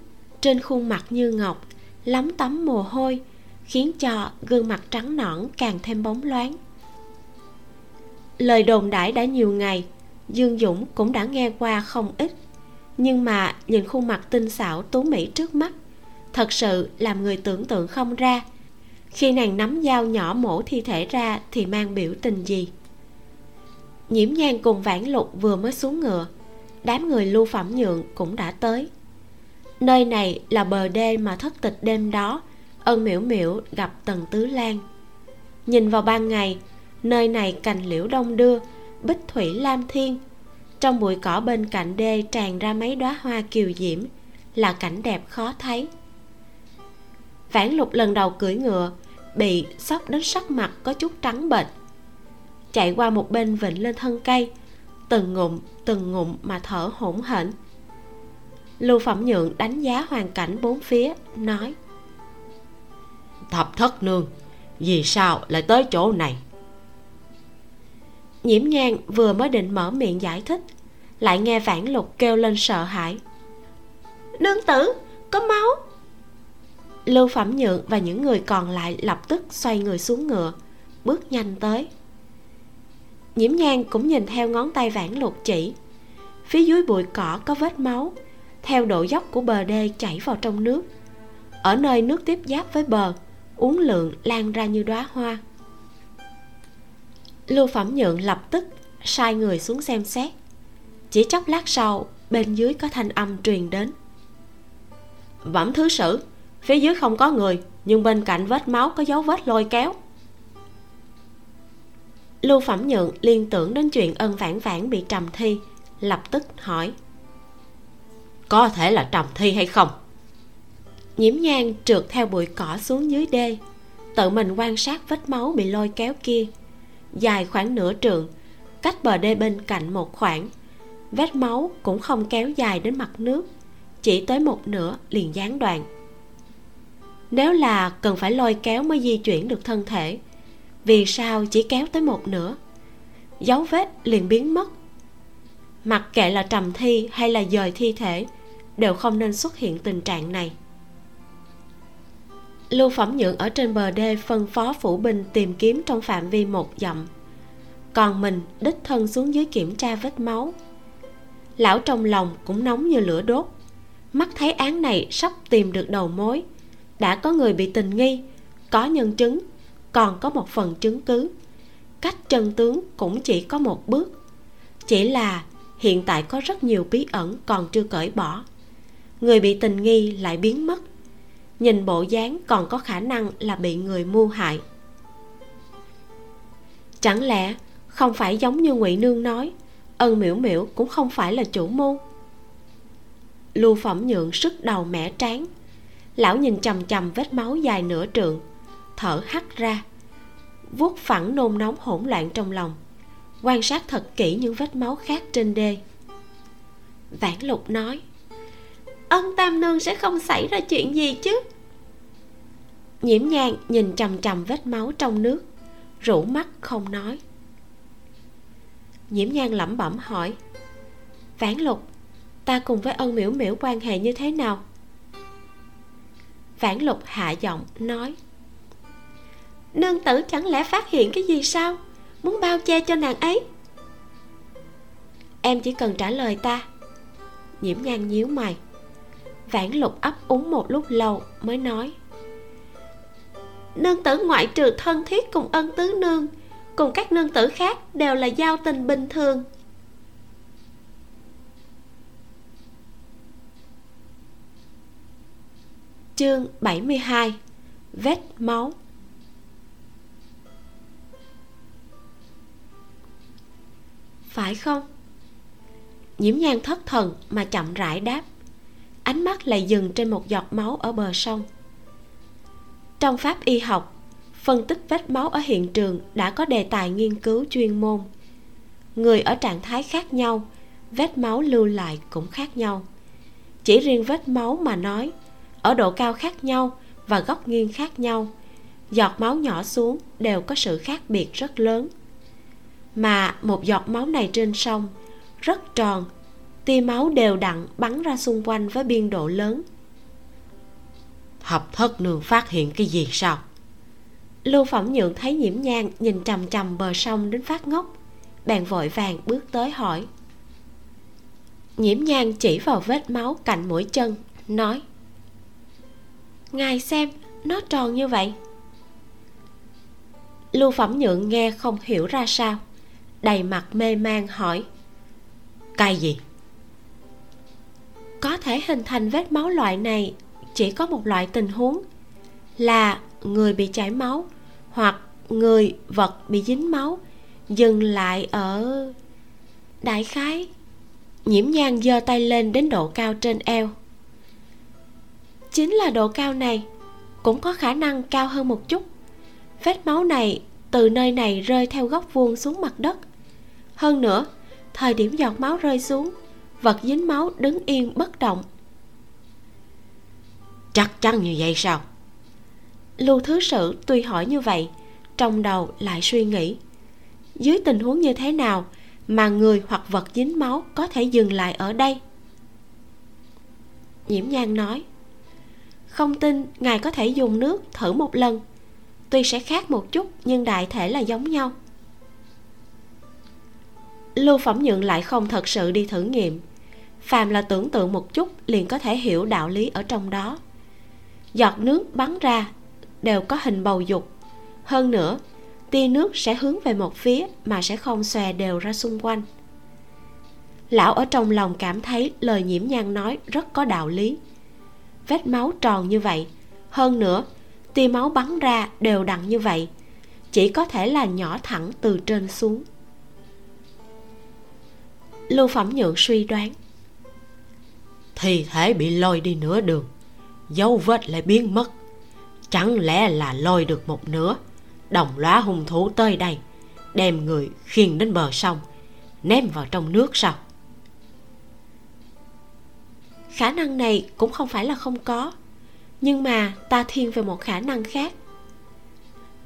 trên khuôn mặt như ngọc lắm tấm mồ hôi, khiến cho gương mặt trắng nõn càng thêm bóng loáng. Lời đồn đãi đã nhiều ngày, dương dũng cũng đã nghe qua không ít, nhưng mà nhìn khuôn mặt tinh xảo tú mỹ trước mắt, thật sự làm người tưởng tượng không ra. Khi nàng nắm dao nhỏ mổ thi thể ra thì mang biểu tình gì? Nhiễm nhan cùng vãn lục vừa mới xuống ngựa, đám người lưu phẩm nhượng cũng đã tới nơi này là bờ đê mà thất tịch đêm đó. Ân miễu miễu gặp tần tứ lan. Nhìn vào ban ngày, nơi này cành liễu đông đưa, bích thủy lam thiên. Trong bụi cỏ bên cạnh đê tràn ra mấy đóa hoa kiều diễm, là cảnh đẹp khó thấy. Vãn lục lần đầu cưỡi ngựa, bị sốc đến sắc mặt có chút trắng bệch. Chạy qua một bên vịnh lên thân cây, từng ngụm từng ngụm mà thở hổn hển lưu phẩm nhượng đánh giá hoàn cảnh bốn phía nói. Thập thất nương vì sao lại tới chỗ này? Nhiễm nhan vừa mới định mở miệng giải thích lại nghe vãn lục kêu lên sợ hãi. Nương tử có máu. Lưu phẩm nhượng và những người còn lại lập tức xoay người xuống ngựa bước nhanh tới. Nhiễm nhan cũng nhìn theo ngón tay vãn lục chỉ phía dưới bụi cỏ có vết máu theo độ dốc của bờ đê chảy vào trong nước. Ở nơi nước tiếp giáp với bờ uốn lượn lan ra như đóa hoa. Lưu phẩm nhượng lập tức sai người xuống xem xét. Chỉ chốc lát sau, bên dưới có thanh âm truyền đến. Bẩm thứ sử, phía dưới không có người, nhưng bên cạnh vết máu có dấu vết lôi kéo. Lưu phẩm nhượng liên tưởng đến chuyện ân vãn vãn bị trầm thi, lập tức hỏi có thể là trầm thi hay không. Nhiễm nhang trượt theo bụi cỏ xuống dưới đê, tự mình quan sát vết máu bị lôi kéo kia. Dài khoảng nửa trượng, cách bờ đê bên cạnh một khoảng, vết máu cũng không kéo dài đến mặt nước, chỉ tới một nửa liền gián đoạn. Nếu là cần phải lôi kéo mới di chuyển được thân thể, vì sao chỉ kéo tới một nửa? Dấu vết liền biến mất mặc kệ là trầm thi hay là dời thi thể, đều không nên xuất hiện tình trạng này. Lưu phẩm nhượng ở trên bờ đê phân phó phủ binh tìm kiếm trong phạm vi một dặm. Còn mình đích thân xuống dưới kiểm tra vết máu. Lão trong lòng cũng nóng như lửa đốt. Mắt thấy án này sắp tìm được đầu mối. Đã có người bị tình nghi, có nhân chứng, còn có một phần chứng cứ. Cách chân tướng cũng chỉ có một bước. Chỉ là hiện tại có rất nhiều bí ẩn còn chưa cởi bỏ. Người bị tình nghi lại biến mất. Nhìn bộ dáng còn có khả năng là bị người mưu hại. Chẳng lẽ không phải giống như ngụy nương nói, ân miễu miễu cũng không phải là chủ mưu? Lưu phẩm nhượng sức đầu mẻ trán lão nhìn chằm chằm vết máu dài nửa trượng, thở hắt ra, vuốt phẳng nôn nóng hỗn loạn trong lòng quan sát thật kỹ những vết máu khác trên đê. Vãn lục nói ân tam nương sẽ không xảy ra chuyện gì chứ? Nhiễm nhàn nhìn trầm trầm vết máu trong nước, rủ mắt không nói. Nhiễm nhan lẩm bẩm hỏi, vãn lục, ta cùng với ân miễu miễu quan hệ như thế nào? Vãn lục hạ giọng nói, nương tử chẳng lẽ phát hiện cái gì sao? Muốn bao che cho nàng ấy. Em chỉ cần trả lời ta. Nhiễm nhan nhíu mày. Vãn lục ấp úng một lúc lâu mới nói. Nương tử ngoại trừ thân thiết cùng ân tứ nương, cùng các nương tử khác đều là giao tình bình thường. Chương 72 vết máu. Phải không? Nhiễm nhan thất thần mà chậm rãi đáp. Ánh mắt lại dừng trên một giọt máu ở bờ sông. Trong pháp y học, phân tích vết máu ở hiện trường đã có đề tài nghiên cứu chuyên môn. Người ở trạng thái khác nhau, vết máu lưu lại cũng khác nhau. Chỉ riêng vết máu mà nói, ở độ cao khác nhau và góc nghiêng khác nhau, giọt máu nhỏ xuống đều có sự khác biệt rất lớn mà một giọt máu này trên sông rất tròn tia máu đều đặn bắn ra xung quanh với biên độ lớn. Thập thất nương phát hiện cái gì sao? Lưu phẩm nhượng thấy nhiễm nhang nhìn trầm trầm bờ sông đến phát ngốc bèn vội vàng bước tới hỏi. Nhiễm nhang chỉ vào vết máu cạnh mũi chân nói ngài xem nó tròn như vậy. Lưu phẩm nhượng nghe không hiểu ra sao đầy mặt mê man hỏi cay gì? Có thể hình thành vết máu loại này chỉ có một loại tình huống là người bị chảy máu hoặc người vật bị dính máu dừng lại ở đại khái nhiễm nhan giơ tay lên đến độ cao trên eo. Chính là độ cao này cũng có khả năng cao hơn một chút. Vết máu này từ nơi này rơi theo góc vuông xuống mặt đất. Hơn nữa thời điểm giọt máu rơi xuống vật dính máu đứng yên bất động. Chắc chắn như vậy sao? Lưu thứ sử tuy hỏi như vậy trong đầu lại suy nghĩ. Dưới tình huống như thế nào mà người hoặc vật dính máu có thể dừng lại ở đây? Nhiễm nhan nói không tin ngài có thể dùng nước thử một lần tuy sẽ khác một chút, nhưng đại thể là giống nhau. Lưu phẩm nhượng lại không thật sự đi thử nghiệm. Phàm là tưởng tượng một chút, liền có thể hiểu đạo lý ở trong đó. Giọt nước bắn ra, đều có hình bầu dục. Hơn nữa, tia nước sẽ hướng về một phía mà sẽ không xòe đều ra xung quanh. Lão ở trong lòng cảm thấy lời nhiễm nhan nói rất có đạo lý. Vết máu tròn như vậy, hơn nữa tia máu bắn ra đều đặn như vậy. Chỉ có thể là nhỏ thẳng từ trên xuống. Lưu phẩm nhượng suy đoán. Thi thể bị lôi đi nửa đường dấu vết lại biến mất. Chẳng lẽ là lôi được một nửa? Đồng loá hung thủ tới đây đem người khiêng đến bờ sông ném vào trong nước sao? Khả năng này cũng không phải là không có nhưng mà ta thiên về một khả năng khác.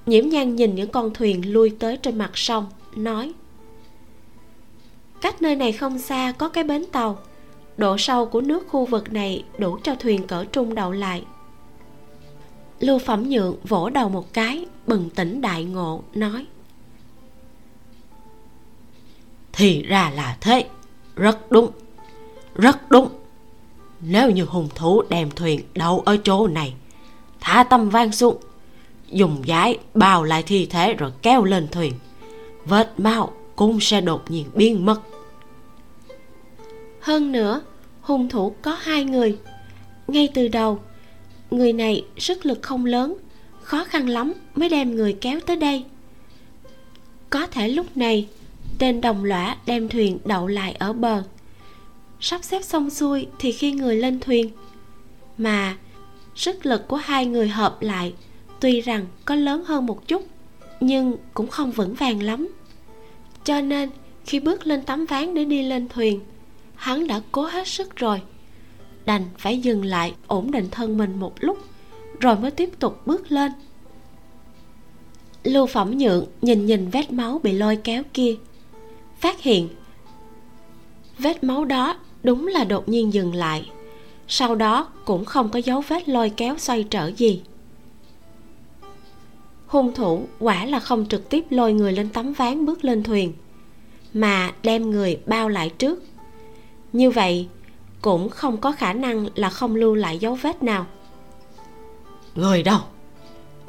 Nhiễm nhan nhìn những con thuyền lui tới trên mặt sông, nói, cách nơi này không xa có cái bến tàu. Độ sâu của nước khu vực này đủ cho thuyền cỡ trung đậu lại. Lưu phẩm nhượng vỗ đầu một cái, bừng tỉnh đại ngộ, nói, thì ra là thế. Rất đúng. Rất đúng nếu như hung thủ đem thuyền đậu ở chỗ này, thả tâm vang xuống, dùng giái bao lại thi thể rồi kéo lên thuyền. Vết mau cũng sẽ đột nhiên biến mất. Hơn nữa, hung thủ có hai người. Ngay từ đầu, người này sức lực không lớn, khó khăn lắm mới đem người kéo tới đây. Có thể lúc này, tên đồng lõa đem thuyền đậu lại ở bờ sắp xếp xong xuôi thì khi người lên thuyền. Mà sức lực của hai người hợp lại, tuy rằng có lớn hơn một chút, nhưng cũng không vững vàng lắm. Cho nên, khi bước lên tấm ván để đi lên thuyền, hắn đã cố hết sức rồi. Đành phải dừng lại, ổn định thân mình một lúc, rồi mới tiếp tục bước lên. Lưu phẩm nhượng nhìn nhìn vết máu bị lôi kéo kia, phát hiện vết máu đó đúng là đột nhiên dừng lại. Sau đó cũng không có dấu vết lôi kéo xoay trở gì. Hung thủ quả là không trực tiếp lôi người lên tấm ván bước lên thuyền, mà đem người bao lại trước. Như vậy cũng không có khả năng là không lưu lại dấu vết nào. Người đâu?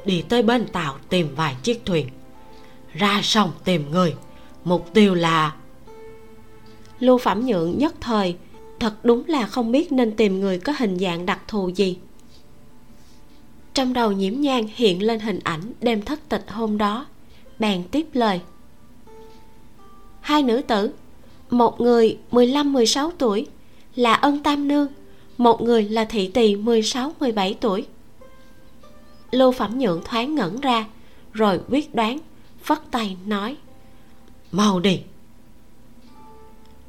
Đi tới bên tàu tìm vài chiếc thuyền. Ra sông tìm người. Mục tiêu là lưu phẩm nhượng nhất thời, thật đúng là không biết nên tìm người có hình dạng đặc thù gì. Trong đầu nhiễm nhang hiện lên hình ảnh đêm thất tịch hôm đó, bèn tiếp lời. Hai nữ tử, một người 15-16 tuổi, là ân tam nương, một người là thị tỳ 16-17 tuổi. Lưu phẩm nhượng thoáng ngẩn ra, rồi quyết đoán, phất tay nói, mau đi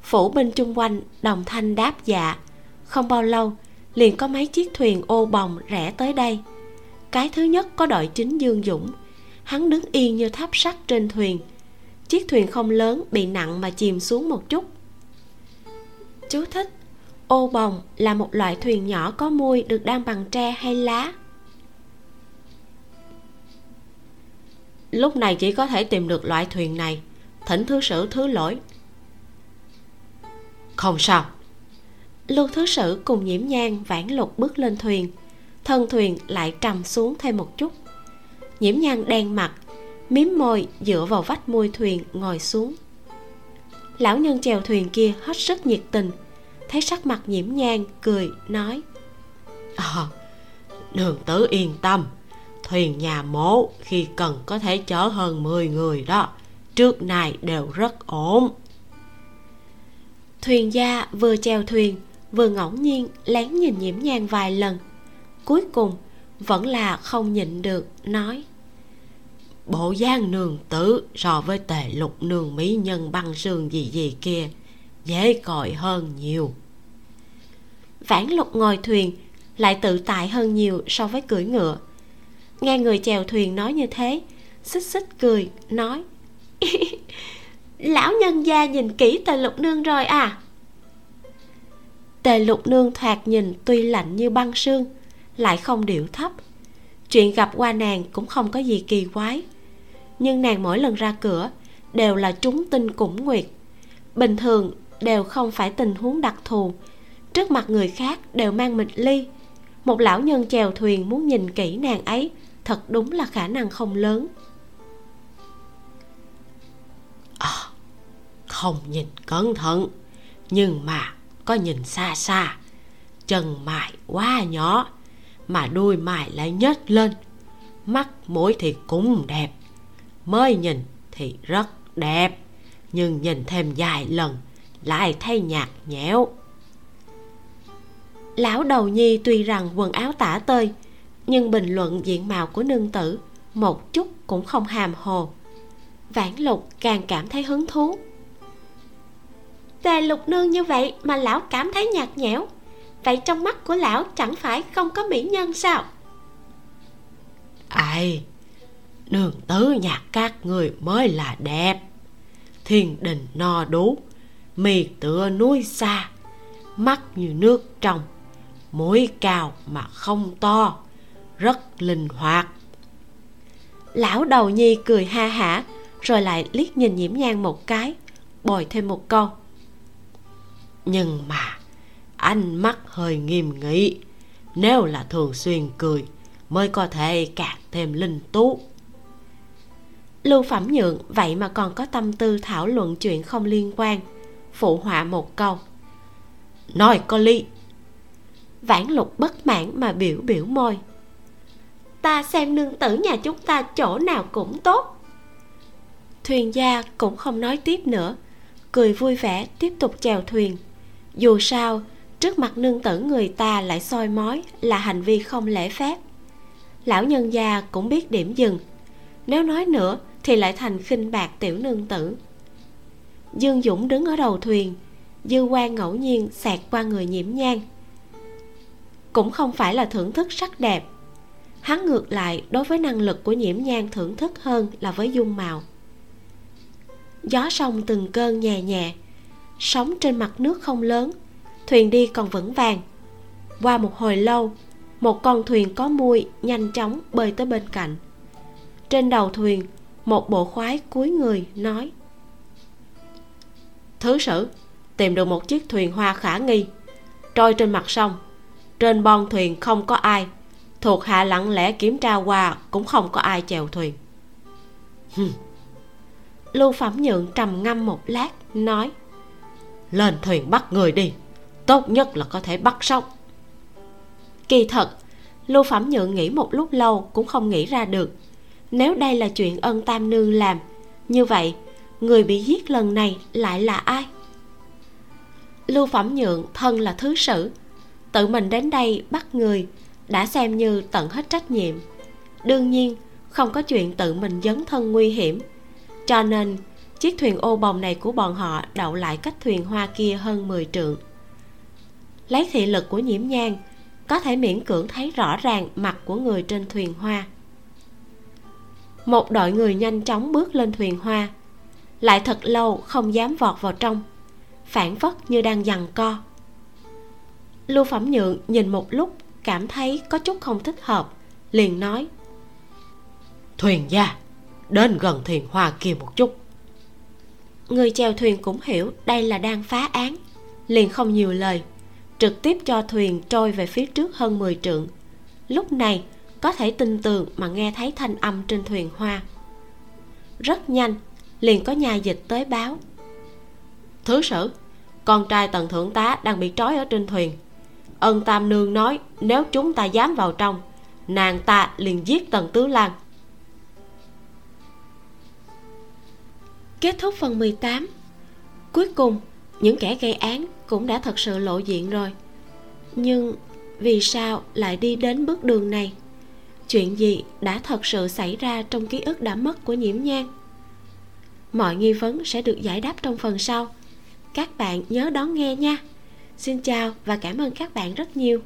phủ binh chung quanh đồng thanh đáp dạ. Không bao lâu, liền có mấy chiếc thuyền ô bồng rẽ tới đây. Cái thứ nhất có đội chính dương dũng. Hắn đứng yên như tháp sắt trên thuyền. Chiếc thuyền không lớn, bị nặng mà chìm xuống một chút. Chú thích, ô bồng là một loại thuyền nhỏ có mui được đan bằng tre hay lá. Lúc này chỉ có thể tìm được loại thuyền này. Thỉnh thứ sử thứ lỗi không sao. Lưu thứ sử cùng nhiễm nhang vãn lục bước lên thuyền. Thân thuyền lại trầm xuống thêm một chút. Nhiễm nhang đen mặt miếm môi dựa vào vách môi thuyền ngồi xuống. Lão nhân chèo thuyền kia hết sức nhiệt tình thấy sắc mặt nhiễm nhang cười nói à, đường tử yên tâm. Thuyền nhà mố khi cần có thể chở hơn 10 người đó trước nay đều rất ổn thuyền gia vừa chèo thuyền, vừa ngẫu nhiên lén nhìn nhiễm nhang vài lần. Cuối cùng, vẫn là không nhịn được, nói, bộ dáng nương tử so với tề lục nương mỹ nhân băng sương gì gì kia, dễ còi hơn nhiều. Vãn lục ngồi thuyền lại tự tại hơn nhiều so với cưỡi ngựa. Nghe người chèo thuyền nói như thế, xích xích cười, nói lão nhân gia nhìn kỹ tề lục nương rồi à? Tề lục nương thoạt nhìn tuy lạnh như băng sương, lại không điệu thấp. Chuyện gặp qua nàng cũng không có gì kỳ quái. Nhưng nàng mỗi lần ra cửa đều là trúng tinh cũng nguyệt. Bình thường đều không phải tình huống đặc thù. Trước mặt người khác đều mang mịch ly. Một lão nhân chèo thuyền muốn nhìn kỹ nàng ấy, thật đúng là khả năng không lớn. Không nhìn cẩn thận. Nhưng mà có nhìn xa xa, chân mày quá nhỏ, mà đuôi mày lại nhếch lên. Mắt mũi thì cũng đẹp, mới nhìn thì rất đẹp, nhưng nhìn thêm vài lần lại thấy nhạt nhẽo. Lão đầu nhi tuy rằng quần áo tả tơi, nhưng bình luận diện mạo của nương tử một chút cũng không hàm hồ. Vãn lục càng cảm thấy hứng thú tề lục nương như vậy mà lão cảm thấy nhạt nhẽo. Vậy trong mắt của lão chẳng phải không có mỹ nhân sao? Ai? Nương tứ nhạc các người mới là đẹp. Thiên đình no đủ mì tựa núi xa mắt như nước trong mũi cao mà không to rất linh hoạt. Lão đầu nhi cười ha hả rồi lại liếc nhìn nhiễm nhang một cái bồi thêm một câu nhưng mà, ánh mắt hơi nghiêm nghị. Nếu là thường xuyên cười, mới có thể càng thêm linh tú. Lưu phẩm nhượng, vậy mà còn có tâm tư thảo luận chuyện không liên quan, phụ họa một câu. Nói có lý. Vãn lục bất mãn mà biểu biểu môi. Ta xem nương tử nhà chúng ta chỗ nào cũng tốt. Thuyền gia cũng không nói tiếp nữa, cười vui vẻ tiếp tục chèo thuyền dù sao, trước mặt nương tử người ta lại soi mói là hành vi không lễ phép. Lão nhân gia cũng biết điểm dừng. Nếu nói nữa thì lại thành khinh bạc tiểu nương tử. Dương dũng đứng ở đầu thuyền, dư quan ngẫu nhiên xẹt qua người nhiễm nhang. Cũng không phải là thưởng thức sắc đẹp. Hắn ngược lại đối với năng lực của nhiễm nhang thưởng thức hơn là với dung mạo gió sông từng cơn nhẹ nhẹ sóng trên mặt nước không lớn, thuyền đi còn vững vàng. Qua một hồi lâu, một con thuyền có mui nhanh chóng bơi tới bên cạnh. Trên đầu thuyền, một bộ khoái cúi người nói, thứ sử, tìm được một chiếc thuyền hoa khả nghi, trôi trên mặt sông. Trên bon thuyền không có ai, thuộc hạ lặng lẽ kiểm tra qua cũng không có ai chèo thuyền. Lưu phẩm nhượng trầm ngâm một lát, nói lên thuyền bắt người đi. Tốt nhất là có thể bắt sống. Kỳ thật, lưu phẩm nhượng nghĩ một lúc lâu cũng không nghĩ ra được. Nếu đây là chuyện ân tam nương làm, như vậy, người bị giết lần này lại là ai? Lưu phẩm nhượng thân là thứ sử, tự mình đến đây bắt người đã xem như tận hết trách nhiệm. Đương nhiên, không có chuyện tự mình dấn thân nguy hiểm, cho nên chiếc thuyền ô bồng này của bọn họ đậu lại cách thuyền hoa kia hơn 10 trượng. Lấy thị lực của nhiễm nhang có thể miễn cưỡng thấy rõ ràng mặt của người trên thuyền hoa. Một đội người nhanh chóng bước lên thuyền hoa. Lại thật lâu không dám vọt vào trong, phản phất như đang giằng co. Lưu phẩm nhượng nhìn một lúc, cảm thấy có chút không thích hợp, liền nói, thuyền gia, đến gần thuyền hoa kia một chút người chèo thuyền cũng hiểu đây là đang phá án. Liền không nhiều lời, trực tiếp cho thuyền trôi về phía trước hơn 10 trượng. Lúc này, có thể tin tường mà nghe thấy thanh âm trên thuyền hoa. Rất nhanh, liền có nhà dịch tới báo. Thứ sử, con trai tần thượng tá đang bị trói ở trên thuyền. Ân tam nương nói, nếu chúng ta dám vào trong, nàng ta liền giết tần tứ lan kết thúc phần 18 cuối cùng, những kẻ gây án cũng đã thật sự lộ diện rồi. Nhưng vì sao lại đi đến bước đường này? Chuyện gì đã thật sự xảy ra trong ký ức đã mất của nhiễm nhang mọi nghi vấn sẽ được giải đáp trong phần sau. Các bạn nhớ đón nghe nha. Xin chào và cảm ơn các bạn rất nhiều.